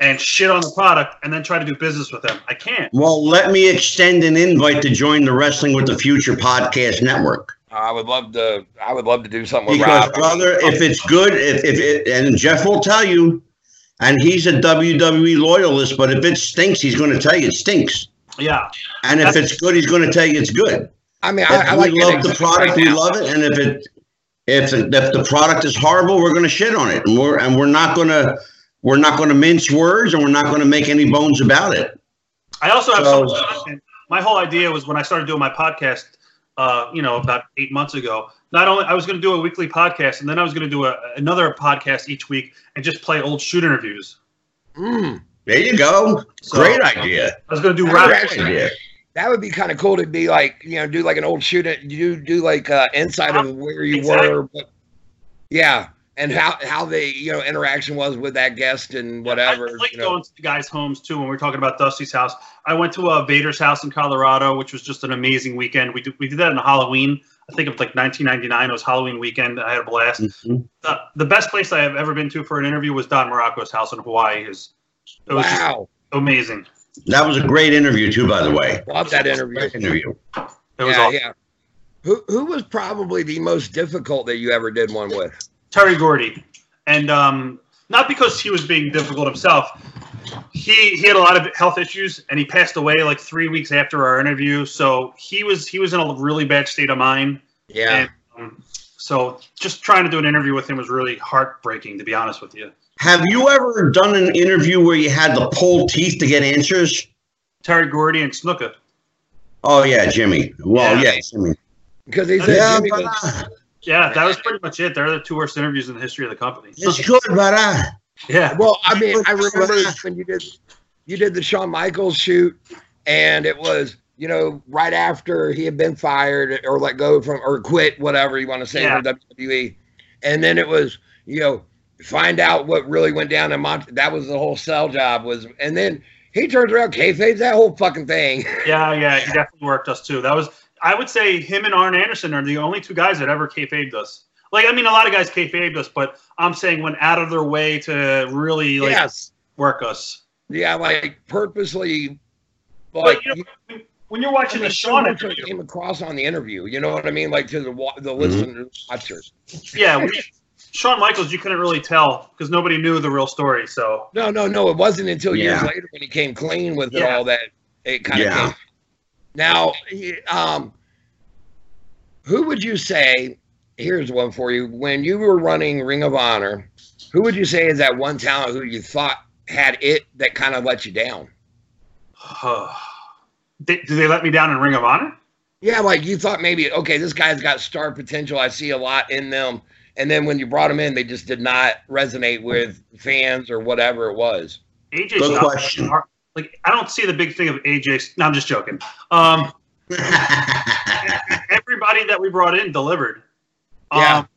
and shit on the product and then try to do business with them? I can't. Well, let me extend an invite to join the Wrestling with the Future podcast network. I would love to. I would love to do something with Because, Rob. brother, if it's good, if, if it, and Jeff will tell you, and he's a WWE loyalist, but if it stinks, he's going to tell you it stinks. Yeah, And if it's good, he's going to tell you it's good. I mean, If I, I like we love the product, right we love it, and if it if if the product is horrible, we're going to shit on it, and we're and we're not going to we're not going to mince words, and we're not going to make any bones about it. I also have So- some. My whole idea was when I started doing my podcast, uh, you know, about eight months ago. Not only I was going to do a weekly podcast, and then I was going to do a, another podcast each week and just play old shoot interviews. Mm, There you go. So- Great idea. I was going to do That rap. would idea. that would be kind of cool to be like, you know, do like an old shoot. it- You do like uh, inside of where you Exactly. were, but yeah, and how how the you know interaction was with that guest and whatever. I like you know. going to the guys' homes too. When we are talking about Dusty's house, I went to uh, Vader's house in Colorado, which was just an amazing weekend. We did, we did that on Halloween. I think it was like 1999. It was Halloween weekend. I had a blast. Mhm. The, the best place I have ever been to for an interview was Don Muraco's house in Hawaii. His, it was just Wow, amazing. That was a great interview too, by the way. love that interview. Great interview. It was yeah, awesome. yeah. Who who was probably the most difficult that you ever did one with? Terry Gordy, and um, not because he was being difficult himself. He he had a lot of health issues, and he passed away like three weeks after our interview. So he was he was in a really bad state of mind. Yeah, And, um, so just trying to do an interview with him was really heartbreaking, to be honest with you. Have you ever done an interview where you had to pull teeth to get answers? Terry Gordy and Snuka. Oh yeah, Jimmy. Well, Yeah. yeah, Jimmy. because he said Yeah, Jimmy but, uh, Yeah, that was pretty much it. They're the two worst interviews in the history of the company. it's good, but uh, yeah, Well, I mean, I remember when you did you did the Shawn Michaels shoot, and it was you know right after he had been fired or let go from or quit, whatever you want to say Yeah. from WWE, and then it was you know find out what really went down in Mont. That was the whole sell job was, and then he turns around, kayfabes that whole fucking thing. yeah, yeah. He definitely worked us too. That was, I would say, him and Arn Anderson are the only two guys that ever kayfabed us. Like, I mean, a lot of guys kayfabed us, but I'm saying went out of their way to really like yes, work us. yeah, like purposely, But like. you know, when you're I watching mean, the so Shawn much interview, came across on the interview. You know what I mean? Like to the wa- the mm-hmm. listeners, watchers. yeah, when you- Shawn Michaels, you couldn't really tell because nobody knew the real story. So No, no, no. It wasn't until years later when he came clean with it Yeah. all that it kind of came. Now, um, who would you say? Here's one for you. When you were running Ring of Honor, who would you say is that one talent who you thought had it that kind of let you down? They- do they let me down in Ring of Honor? Yeah, like you thought maybe okay, this guy's got star potential. I see a lot in them, and then when you brought them in, they just did not resonate with fans or whatever it was. AJ Good Styles. question. Like, I don't see the big thing of AJ. No, I'm just joking. Um, everybody that we brought in delivered. Yeah. Um,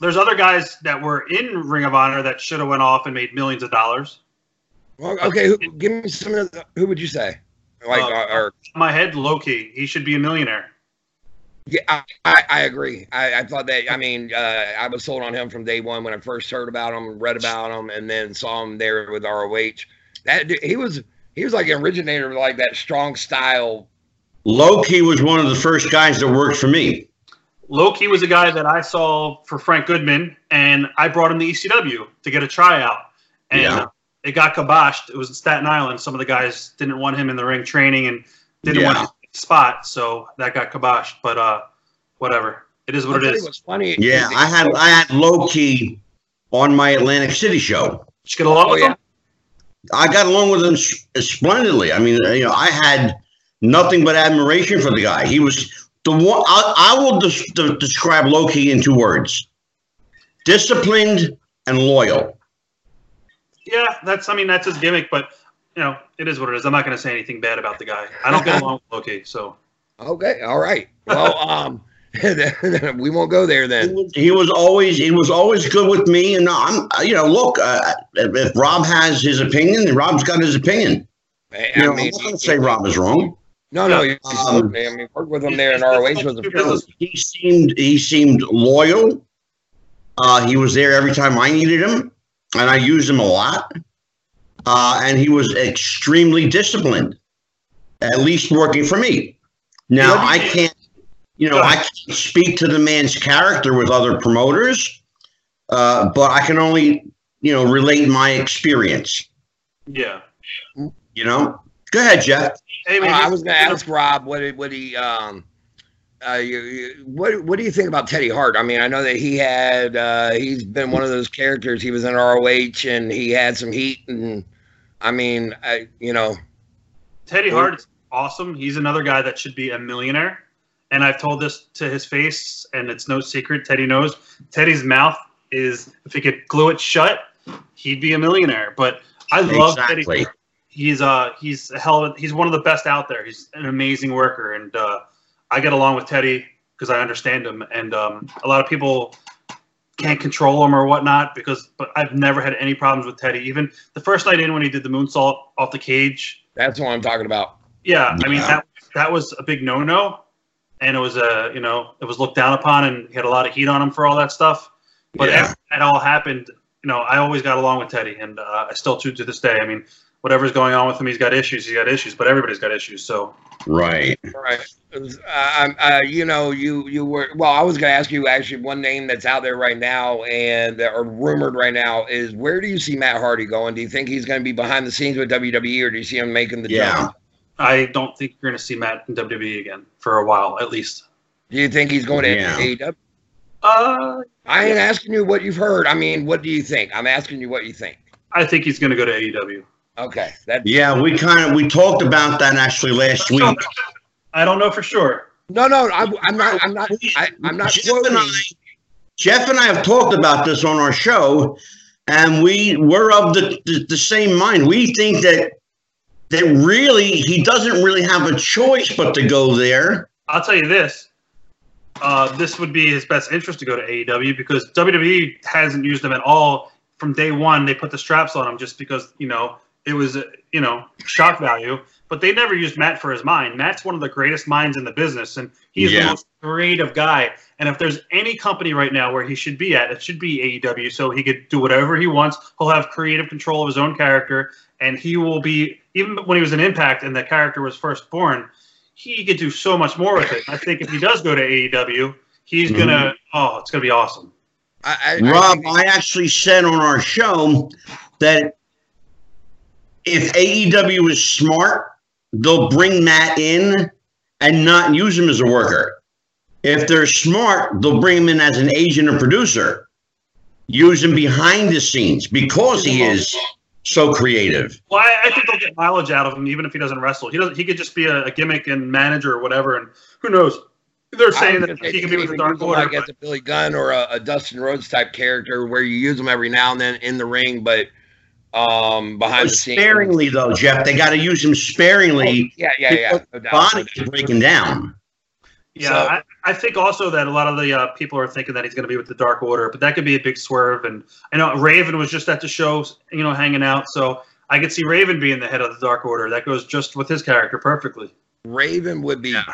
there's other guys that were in Ring of Honor that should have went off and made millions of dollars. Well, okay, who, give me some of the, who would you say? Like, Uh, or, or my head, Low Ki, he should be a millionaire. Yeah, I, I, I agree. I, I thought that. I mean, uh, I was sold on him from day one when I first heard about him, read about him, and then saw him there with ROH. That he was he was like an originator of like that strong style. Low Ki was one of the first guys that worked for me. Low Ki was a guy that I saw for Frank Goodman, and I brought him to ECW to get a tryout. And Yeah. it got kiboshed. It was in Staten Island. Some of the guys didn't want him in the ring training and didn't want Yeah. him in the spot, so that got kiboshed. But uh, whatever. It is what I'll it tell you is. What's funny? Yeah, I had I had Low Ki on my Atlantic City show. Did you get along Oh, with yeah. him? I got along with him splendidly. I mean, you know, I had nothing but admiration for the guy. He was the one. I, I will des- de- describe Low Ki in two words: disciplined and loyal. Yeah, that's. I mean, that's his gimmick. But you know, it is what it is. I'm not going to say anything bad about the guy. I don't get along with Low Ki, so Okay, all right. Well, um, we won't go there He then. was, he was always he was always good with me, and I'm you know look uh, if Rob has his opinion, then Rob's got his opinion. I You know, mean, I'm not going to say Rob is wrong. no, no. You, Um, I mean, work with him there in ROH was a he seemed he seemed loyal. Uh, he was there every time I needed him, and I used him a lot. Uh, and he was extremely disciplined, at least working for me. Now I can't, you know, I can't speak to the man's character with other promoters, uh, but I can only, you know, relate my experience. Yeah. You know, go ahead, Jeff. Hey, Uh, I was going to ask Rob what did, what he um uh you, you, what what do you think about Teddy Hart? I mean, I know that he had uh he's been one of those characters. He was in ROH and he had some heat and I mean, I you know, Teddy Hart is awesome. He's another guy that should be a millionaire. And I've told this to his face, and it's no secret. Teddy knows. Teddy's mouth is, if he could glue it shut, he'd be a millionaire. But I love Exactly. Teddy. He's uh he's a hell of a, he's one of the best out there. He's an amazing worker, and uh, I get along with Teddy because I understand him. And um, a lot of people can't control him or whatnot because, but I've never had any problems with Teddy. Even the first night in when he did the moonsault off the cage, that's what I'm talking about. yeah, I mean that that was a big no-no, and it was a you know it was looked down upon, and he had a lot of heat on him for all that stuff. But Yeah. after that all happened, you know, I always got along with Teddy, and uh, I still do to this day. I mean, whatever's going on with him, he's got issues. He's got issues, but everybody's got issues. So Right. Right. Uh, I'm, uh, you know, you you were well. I was going to ask you actually one name that's out there right now and that are rumored right now is where do you see Matt Hardy going? Do you think he's going to be behind the scenes with WWE, or do you see him making the Yeah. jump? I don't think you're going to see Matt in WWE again for a while, at least. Do you think he's going to Yeah. AEW? Uh, I ain't asking you what you've heard. I mean, what do you think? I'm asking you what you think. I think he's going to go to AEW. Okay, that Yeah, we kind of we talked about that actually last week. I don't know for sure. no, no. I, I'm not. I'm not. I, I'm not Jeff and. I, Jeff and I have talked about this on our show, and we we're of the, the, the same mind. We think that that really he doesn't really have a choice but to go there. I'll tell you this. Uh, this would be his best interest to go to AEW because WWE hasn't used him at all from day one. They put the straps on him just because you know it was you know shock value. But they never used Matt for his mind. Matt's one of the greatest minds in the business, and he's Yeah. the most creative guy. And if there's any company right now where he should be at, it should be AEW. So he could do whatever he wants. He'll have creative control of his own character, and he will be even when he was an Impact and the character was first born he could do so much more with it. I think if he does go to AEW, he's Mhm. gonna oh, it's gonna be awesome. I, I, I Rob, think- I actually said on our show that if AEW is smart, they'll bring Matt in and not use him as a worker. If they're smart, they'll bring him in as an agent or producer, use him behind the scenes because he is so creative. Well, I, I think they'll get mileage out of him even if he doesn't wrestle. He doesn't. He could just be a, a gimmick and manager or whatever. And who knows? They're saying that gonna he you can be with the Dark use him Order. like as a Billy Gunn or a, a Dustin Rhodes type character, where you use them every now and then in the ring, but um, behind the scenes. Sparingly, though, Jeff, they got to use him sparingly. Yeah, yeah, yeah. No doubt. Body is breaking down. Yeah, So- I, I think also that a lot of the uh, people are thinking that he's going to be with the Dark Order, but that could be a big swerve. And I know Raven was just at the show, you know, hanging out. So I could see Raven being the head of the Dark Order. That goes just with his character perfectly. Raven would be. Yeah.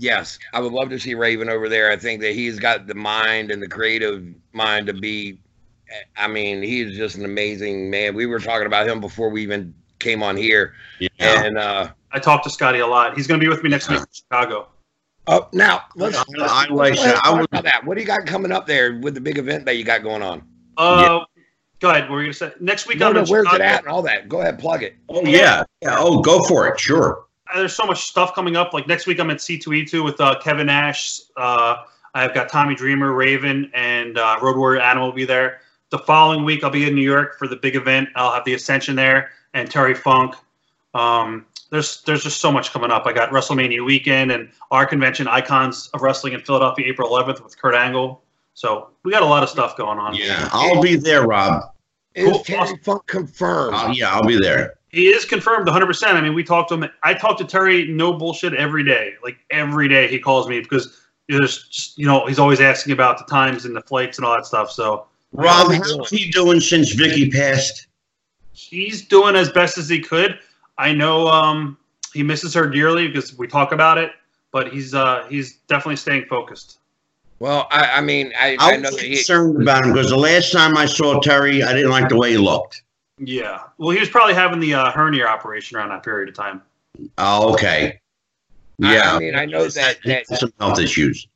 Yes, I would love to see Raven over there. I think that he's got the mind and the creative mind to be. I mean, he's just an amazing man. We were talking about him before we even came on here, Yeah. and uh, I talked to Scotty a lot. He's going to be with me next week in Chicago. Oh, now let's. I like let's that. I would- about that. What do you got coming up there with the big event that you got going on? Uh, Go ahead. What were you going to say? Next week No, I'm no, in where's it at and all that? Go ahead, plug it. Oh yeah. yeah. Oh, go for it. Sure. Uh, there's so much stuff coming up. Like next week, I'm at C2E2 with uh, Kevin Nash. Uh, I've got Tommy Dreamer, Raven, and uh, Road Warrior Animal will be there. The following week, I'll be in New York for the big event. I'll have the Ascension there and Terry Funk. Um, there's there's just so much coming up. I got WrestleMania weekend and our convention, Icons of Wrestling in Philadelphia, April 11th with Kurt Angle. So we got a lot of stuff going on. Yeah. I'll be there, Rob. Is Cool. Terry Funk confirmed? Uh, yeah, I'll be there. He is confirmed 100%. I mean, we talked to him. I talk to Terry, no bullshit, every day. Like every day he calls me because there's just you know he's always asking about the times and the flights and all that stuff. So Rob, how's he doing since Vicky passed? he's doing as best as he could. I know um, he misses her dearly because we talk about it, but he's uh, he's definitely staying focused. Well, I, I mean, I, I I know was that he, concerned about him because the last time I saw Terry, I didn't like the way he looked. Yeah, well, he was probably having the uh, hernia operation around that period of time. Oh, okay. Yeah. I mean, I know that, He that some health issues.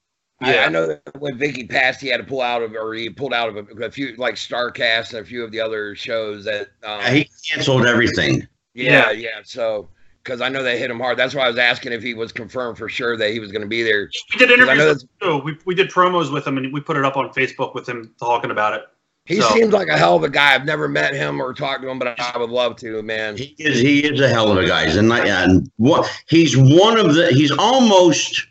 I, Yeah. I know that when Vicky passed, he had to pull out of, or he pulled out of a, a few like Starcast and a few of the other shows that. Um, Yeah, he canceled everything. Yeah, yeah. So because I know they hit him hard. That's why I was asking if he was confirmed for sure that he was going to be there. We did interviews too. We, we did promos with him and we put it up on Facebook with him talking about it. He So- seems like a hell of a guy. I've never met him or talked to him, but I would love to, man. He is he is a hell of a guy, and like, and what he's one of the he's almost.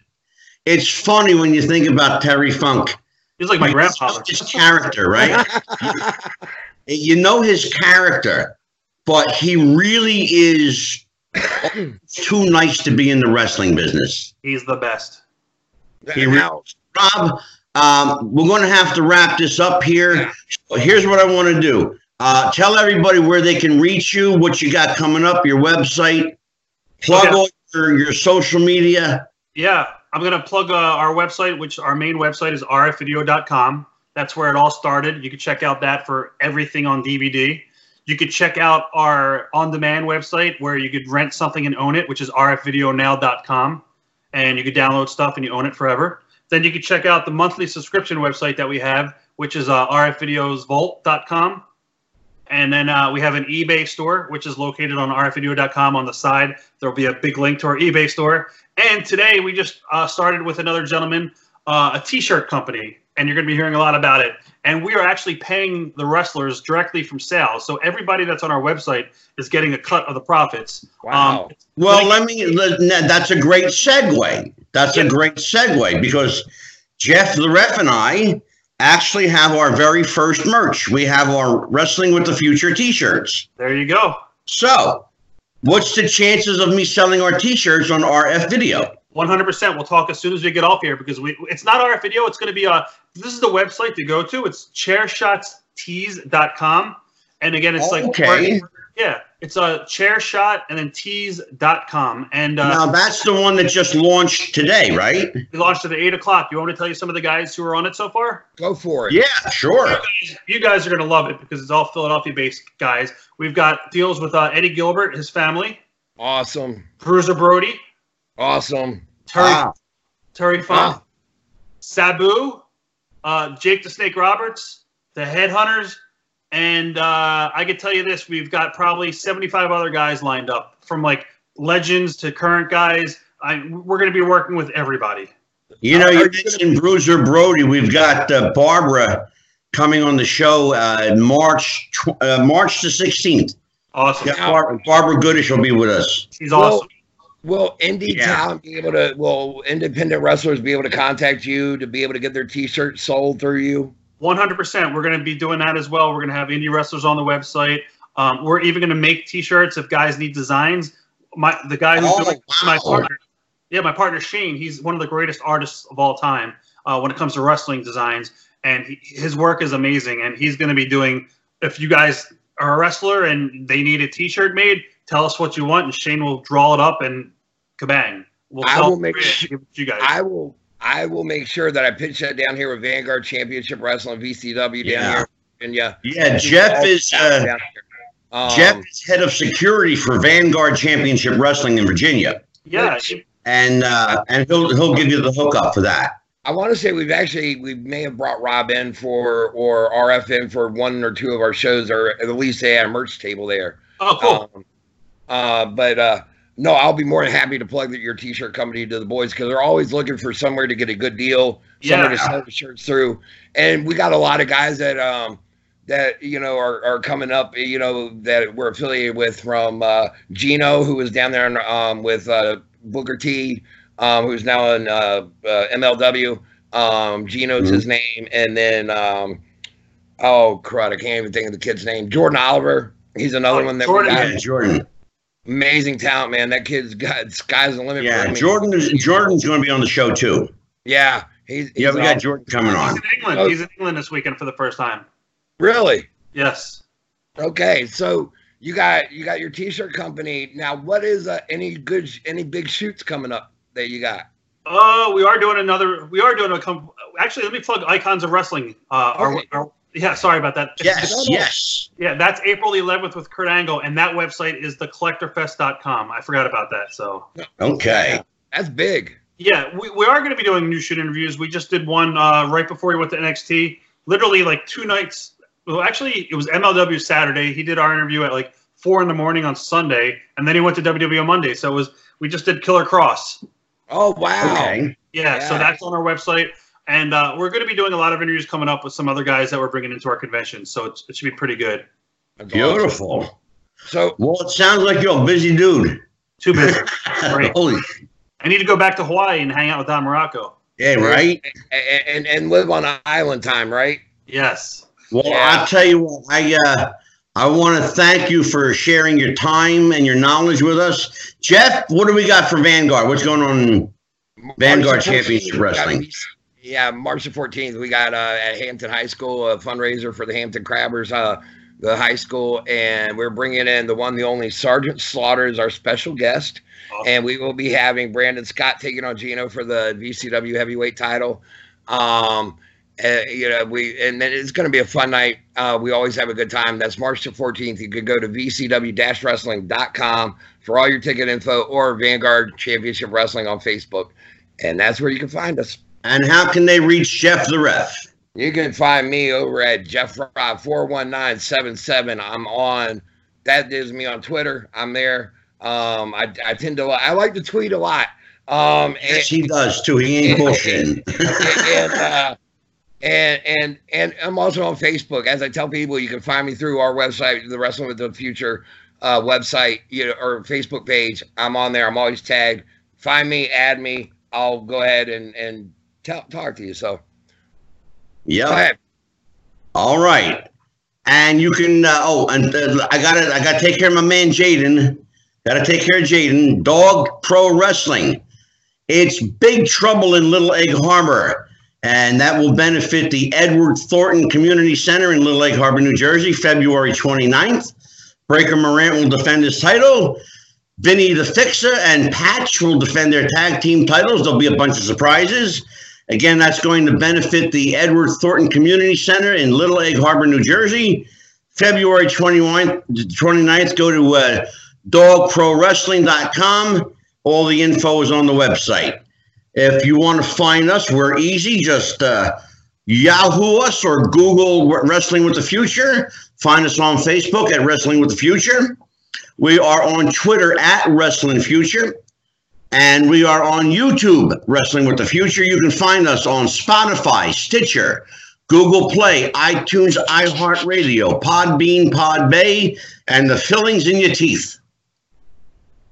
It's funny when you think about Terry Funk. He's like my You grandfather. know His character, right? you know his character, but he really is too nice to be in the wrestling business. He's the best. He now, Rob, um, we're going to have to wrap this up here. So here's what I want to do. Uh, tell everybody where they can reach you, what you got coming up, your website, plug Okay. all your, your social media. Yeah, I'm gonna plug uh, our website, which our main website is rfvideo.com. That's where it all started. You can check out that for everything on DVD. You could check out our on-demand website where you could rent something and own it, which is rfvideonow.com, and you could download stuff and you own it forever. Then you could check out the monthly subscription website that we have, which is uh, rfvideosvault.com. And then uh, we have an eBay store, which is located on rfvideo.com on the side. There'll be a big link to our eBay store. And today we just uh, started with another gentleman, uh, a T-shirt company, and you're going to be hearing a lot about it. And we are actually paying the wrestlers directly from sales, so everybody that's on our website is getting a cut of the profits. wow. Um, Well, let me. Let, that's a great segue. That's a great segue because Jeff the Ref and I actually have our very first merch. We have our Wrestling with the Future T-shirts. there you go. So, what's the chances of me selling our T-shirts on RF Video? 100%. We'll talk as soon as we get off here because we it's not our video. It's going to be uh this is the website to go to. It's chairshots.tees.com. And again, it's like Okay. yeah, it's a uh, chairshot and then tees.com. And uh, Now that's the one that just launched today, right? we launched at eight o'clock. You want me to tell you some of the guys who are on it so far? Go for it. Yeah, sure. You guys are going to love it because it's all Philadelphia-based guys. We've got deals with uh, Eddie Gilbert, his family, Awesome. Bruiser Brody, Awesome. Terry, Ah, Terry Funk, Ah, Sabu, uh, Jake the Snake Roberts, the Headhunters, and uh, I can tell you this: we've got probably seventy-five other guys lined up, from like legends to current guys. I, we're going to be working with everybody. you know, you mentioned Bruiser Brody. We've got uh, Barbara coming on the show uh, March tw- uh, March the sixteenth. Awesome. Yeah, Bar- Barbara Goodish will be with us. He's Well, awesome. Will indie Yeah. talent be able to? Will independent wrestlers be able to contact you to be able to get their T-shirts sold through you? One hundred percent. We're going to be doing that as well. We're going to have indie wrestlers on the website. Um, we're even going to make T-shirts if guys need designs. My the guy who's Oh, doing my partner, yeah, my partner Shane. He's one of the greatest artists of all time uh, when it comes to wrestling designs, and he, his work is amazing. And he's going to be doing. If you guys are a wrestler and they need a T-shirt made, tell us what you want, and Shane will draw it up and kabang. We'll I will make it su- give it to you guys. I will. I will make sure that I pitch that down here with Vanguard Championship Wrestling VCW down Yeah. here. And yeah, Yeah, Jeff is uh, Um, Jeff is head of security for Vanguard Championship Wrestling in Virginia, yeah, and uh, and he'll he'll give you the hookup for that. I want to say we've actually we may have brought Rob in for or RF in for one or two of our shows, or at least they had a merch table there. oh cool. Um, uh, but uh, no, I'll be more than happy to plug your T-shirt company to the boys because they're always looking for somewhere to get a good deal, somewhere to sell the shirts through. And we got a lot of guys that um that you know are, are coming up, you know that we're affiliated with from uh, Gino, who was down there in, um, with uh, Booker T, um, who's now in uh, uh, MLW. Um, Gino's Mhm. his name, and then um, oh crud, I can't even think of the kid's name. Jordan Oliver. He's another Oh, one that Jordan, we got Yeah, Jordan. Amazing talent, man. That kid's got sky's the limit. Yeah, him. Jordan is Jordan's going to be on the show too. Yeah, He's, he's Yeah, we got Jordan coming on. He's on. in England. Oh. He's in England this weekend for the first time. really Yes. okay. So you got you got your t-shirt company now. What is uh, any good any big shoots coming up that you got? Uh, we are doing another. We are doing a. Com- Actually, let me plug Icons of Wrestling. Uh, our- our- yeah, sorry about that. Yes, yes. Yeah, that's April the 11th with Kurt Angle, and that website is thecollectorfest.com. I forgot about that. So, Okay. That's big. yeah, we, we are going to be doing new shoot interviews. We just did one uh, right before we went to NXT. Literally, like two nights. Well, actually, it was MLW Saturday. He did our interview at like four in the morning on Sunday, and then he went to WWE on Monday. So it was we just did Killer Kross. Oh wow. Okay. Yeah, so that's on our website. And uh, we're going to be doing a lot of interviews coming up with some other guys that we're bringing into our convention. So it's, it should be pretty good. Beautiful. So Well, it sounds like you're a busy dude. Too busy. Great. Holy, I need to go back to Hawaii and hang out with Don Muraco. yeah, right? and, and and live on island time, right? Yes. Well, Yeah. I'll tell you what, I uh, I want to thank you for sharing your time and your knowledge with us. Jeff, what do we got for Vanguard? What's going on? Vanguard March the 14th, Championship we got Wrestling. Yeah, March the 14th, we got uh, at Hampton High School a fundraiser for the Hampton Crabbers, uh, the high school, and we're bringing in the one, the only Sergeant Slaughter is our special guest, Awesome. and we will be having Brandon Scott taking on Gino for the VCW heavyweight title. Um, uh, you know, we and then it's going to be a fun night. Uh, we always have a good time. That's March the 14th. You can go to vcw-wrestling.com for all your ticket info or Vanguard Championship Wrestling on Facebook. And that's where you can find us. And how can they reach Jeff the Ref? You can find me over at Jeff Rob 41977. I'm on that is me on Twitter. I'm there. Um, I, I tend to I like to tweet a lot. Um, and, Yes, he does too. He ain't bullshitting. and uh, and and and I'm also on Facebook. As I tell people, you can find me through our website, the Wrestling with the Future uh, website, you know, or Facebook page. I'm on there. I'm always tagged. Find me, add me. I'll go ahead and and tell, talk to you. So go ahead. All right. And you can. Uh, oh, and uh, I got to. I got to take care of my man Jaden. Got to take care of Jaden. Dog Pro Wrestling. It's Big Trouble in Little Egg Harbor, and that will benefit the Edward Thornton Community Center in Little Egg Harbor, New Jersey, February 29th. Breaker Morant will defend his title. Vinny the Fixer and Patch will defend their tag team titles. There'll be a bunch of surprises. Again, that's going to benefit the Edward Thornton Community Center in Little Egg Harbor, New Jersey. February 29th, 29th go to uh, dogprowrestling.com. All the info is on the website. If you want to find us, we're easy. Just uh, Yahoo us or Google Wrestling with the Future. Find us on Facebook at Wrestling with the Future. We are on Twitter at Wrestling Future. And we are on YouTube, Wrestling with the Future. You can find us on Spotify, Stitcher, Google Play, iTunes, iHeartRadio, Podbean, Podbay, and the fillings in your teeth.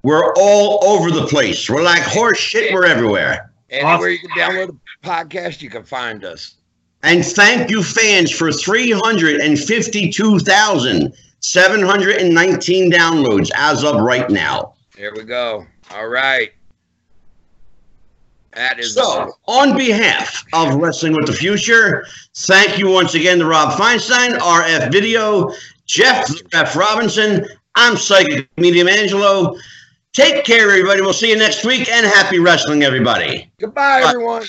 We're all over the place. We're like horse shit. We're everywhere. Anywhere you can download a podcast, you can find us. And thank you, fans, for 352,719 downloads as of right now. There we go. All right. That is So, on behalf of Wrestling with the Future, thank you once again to Rob Feinstein, RF Video, Jeff F. Robinson. I'm Psychic Medium Angelo. Take care, everybody. We'll see you next week, and happy wrestling, everybody. goodbye, everyone.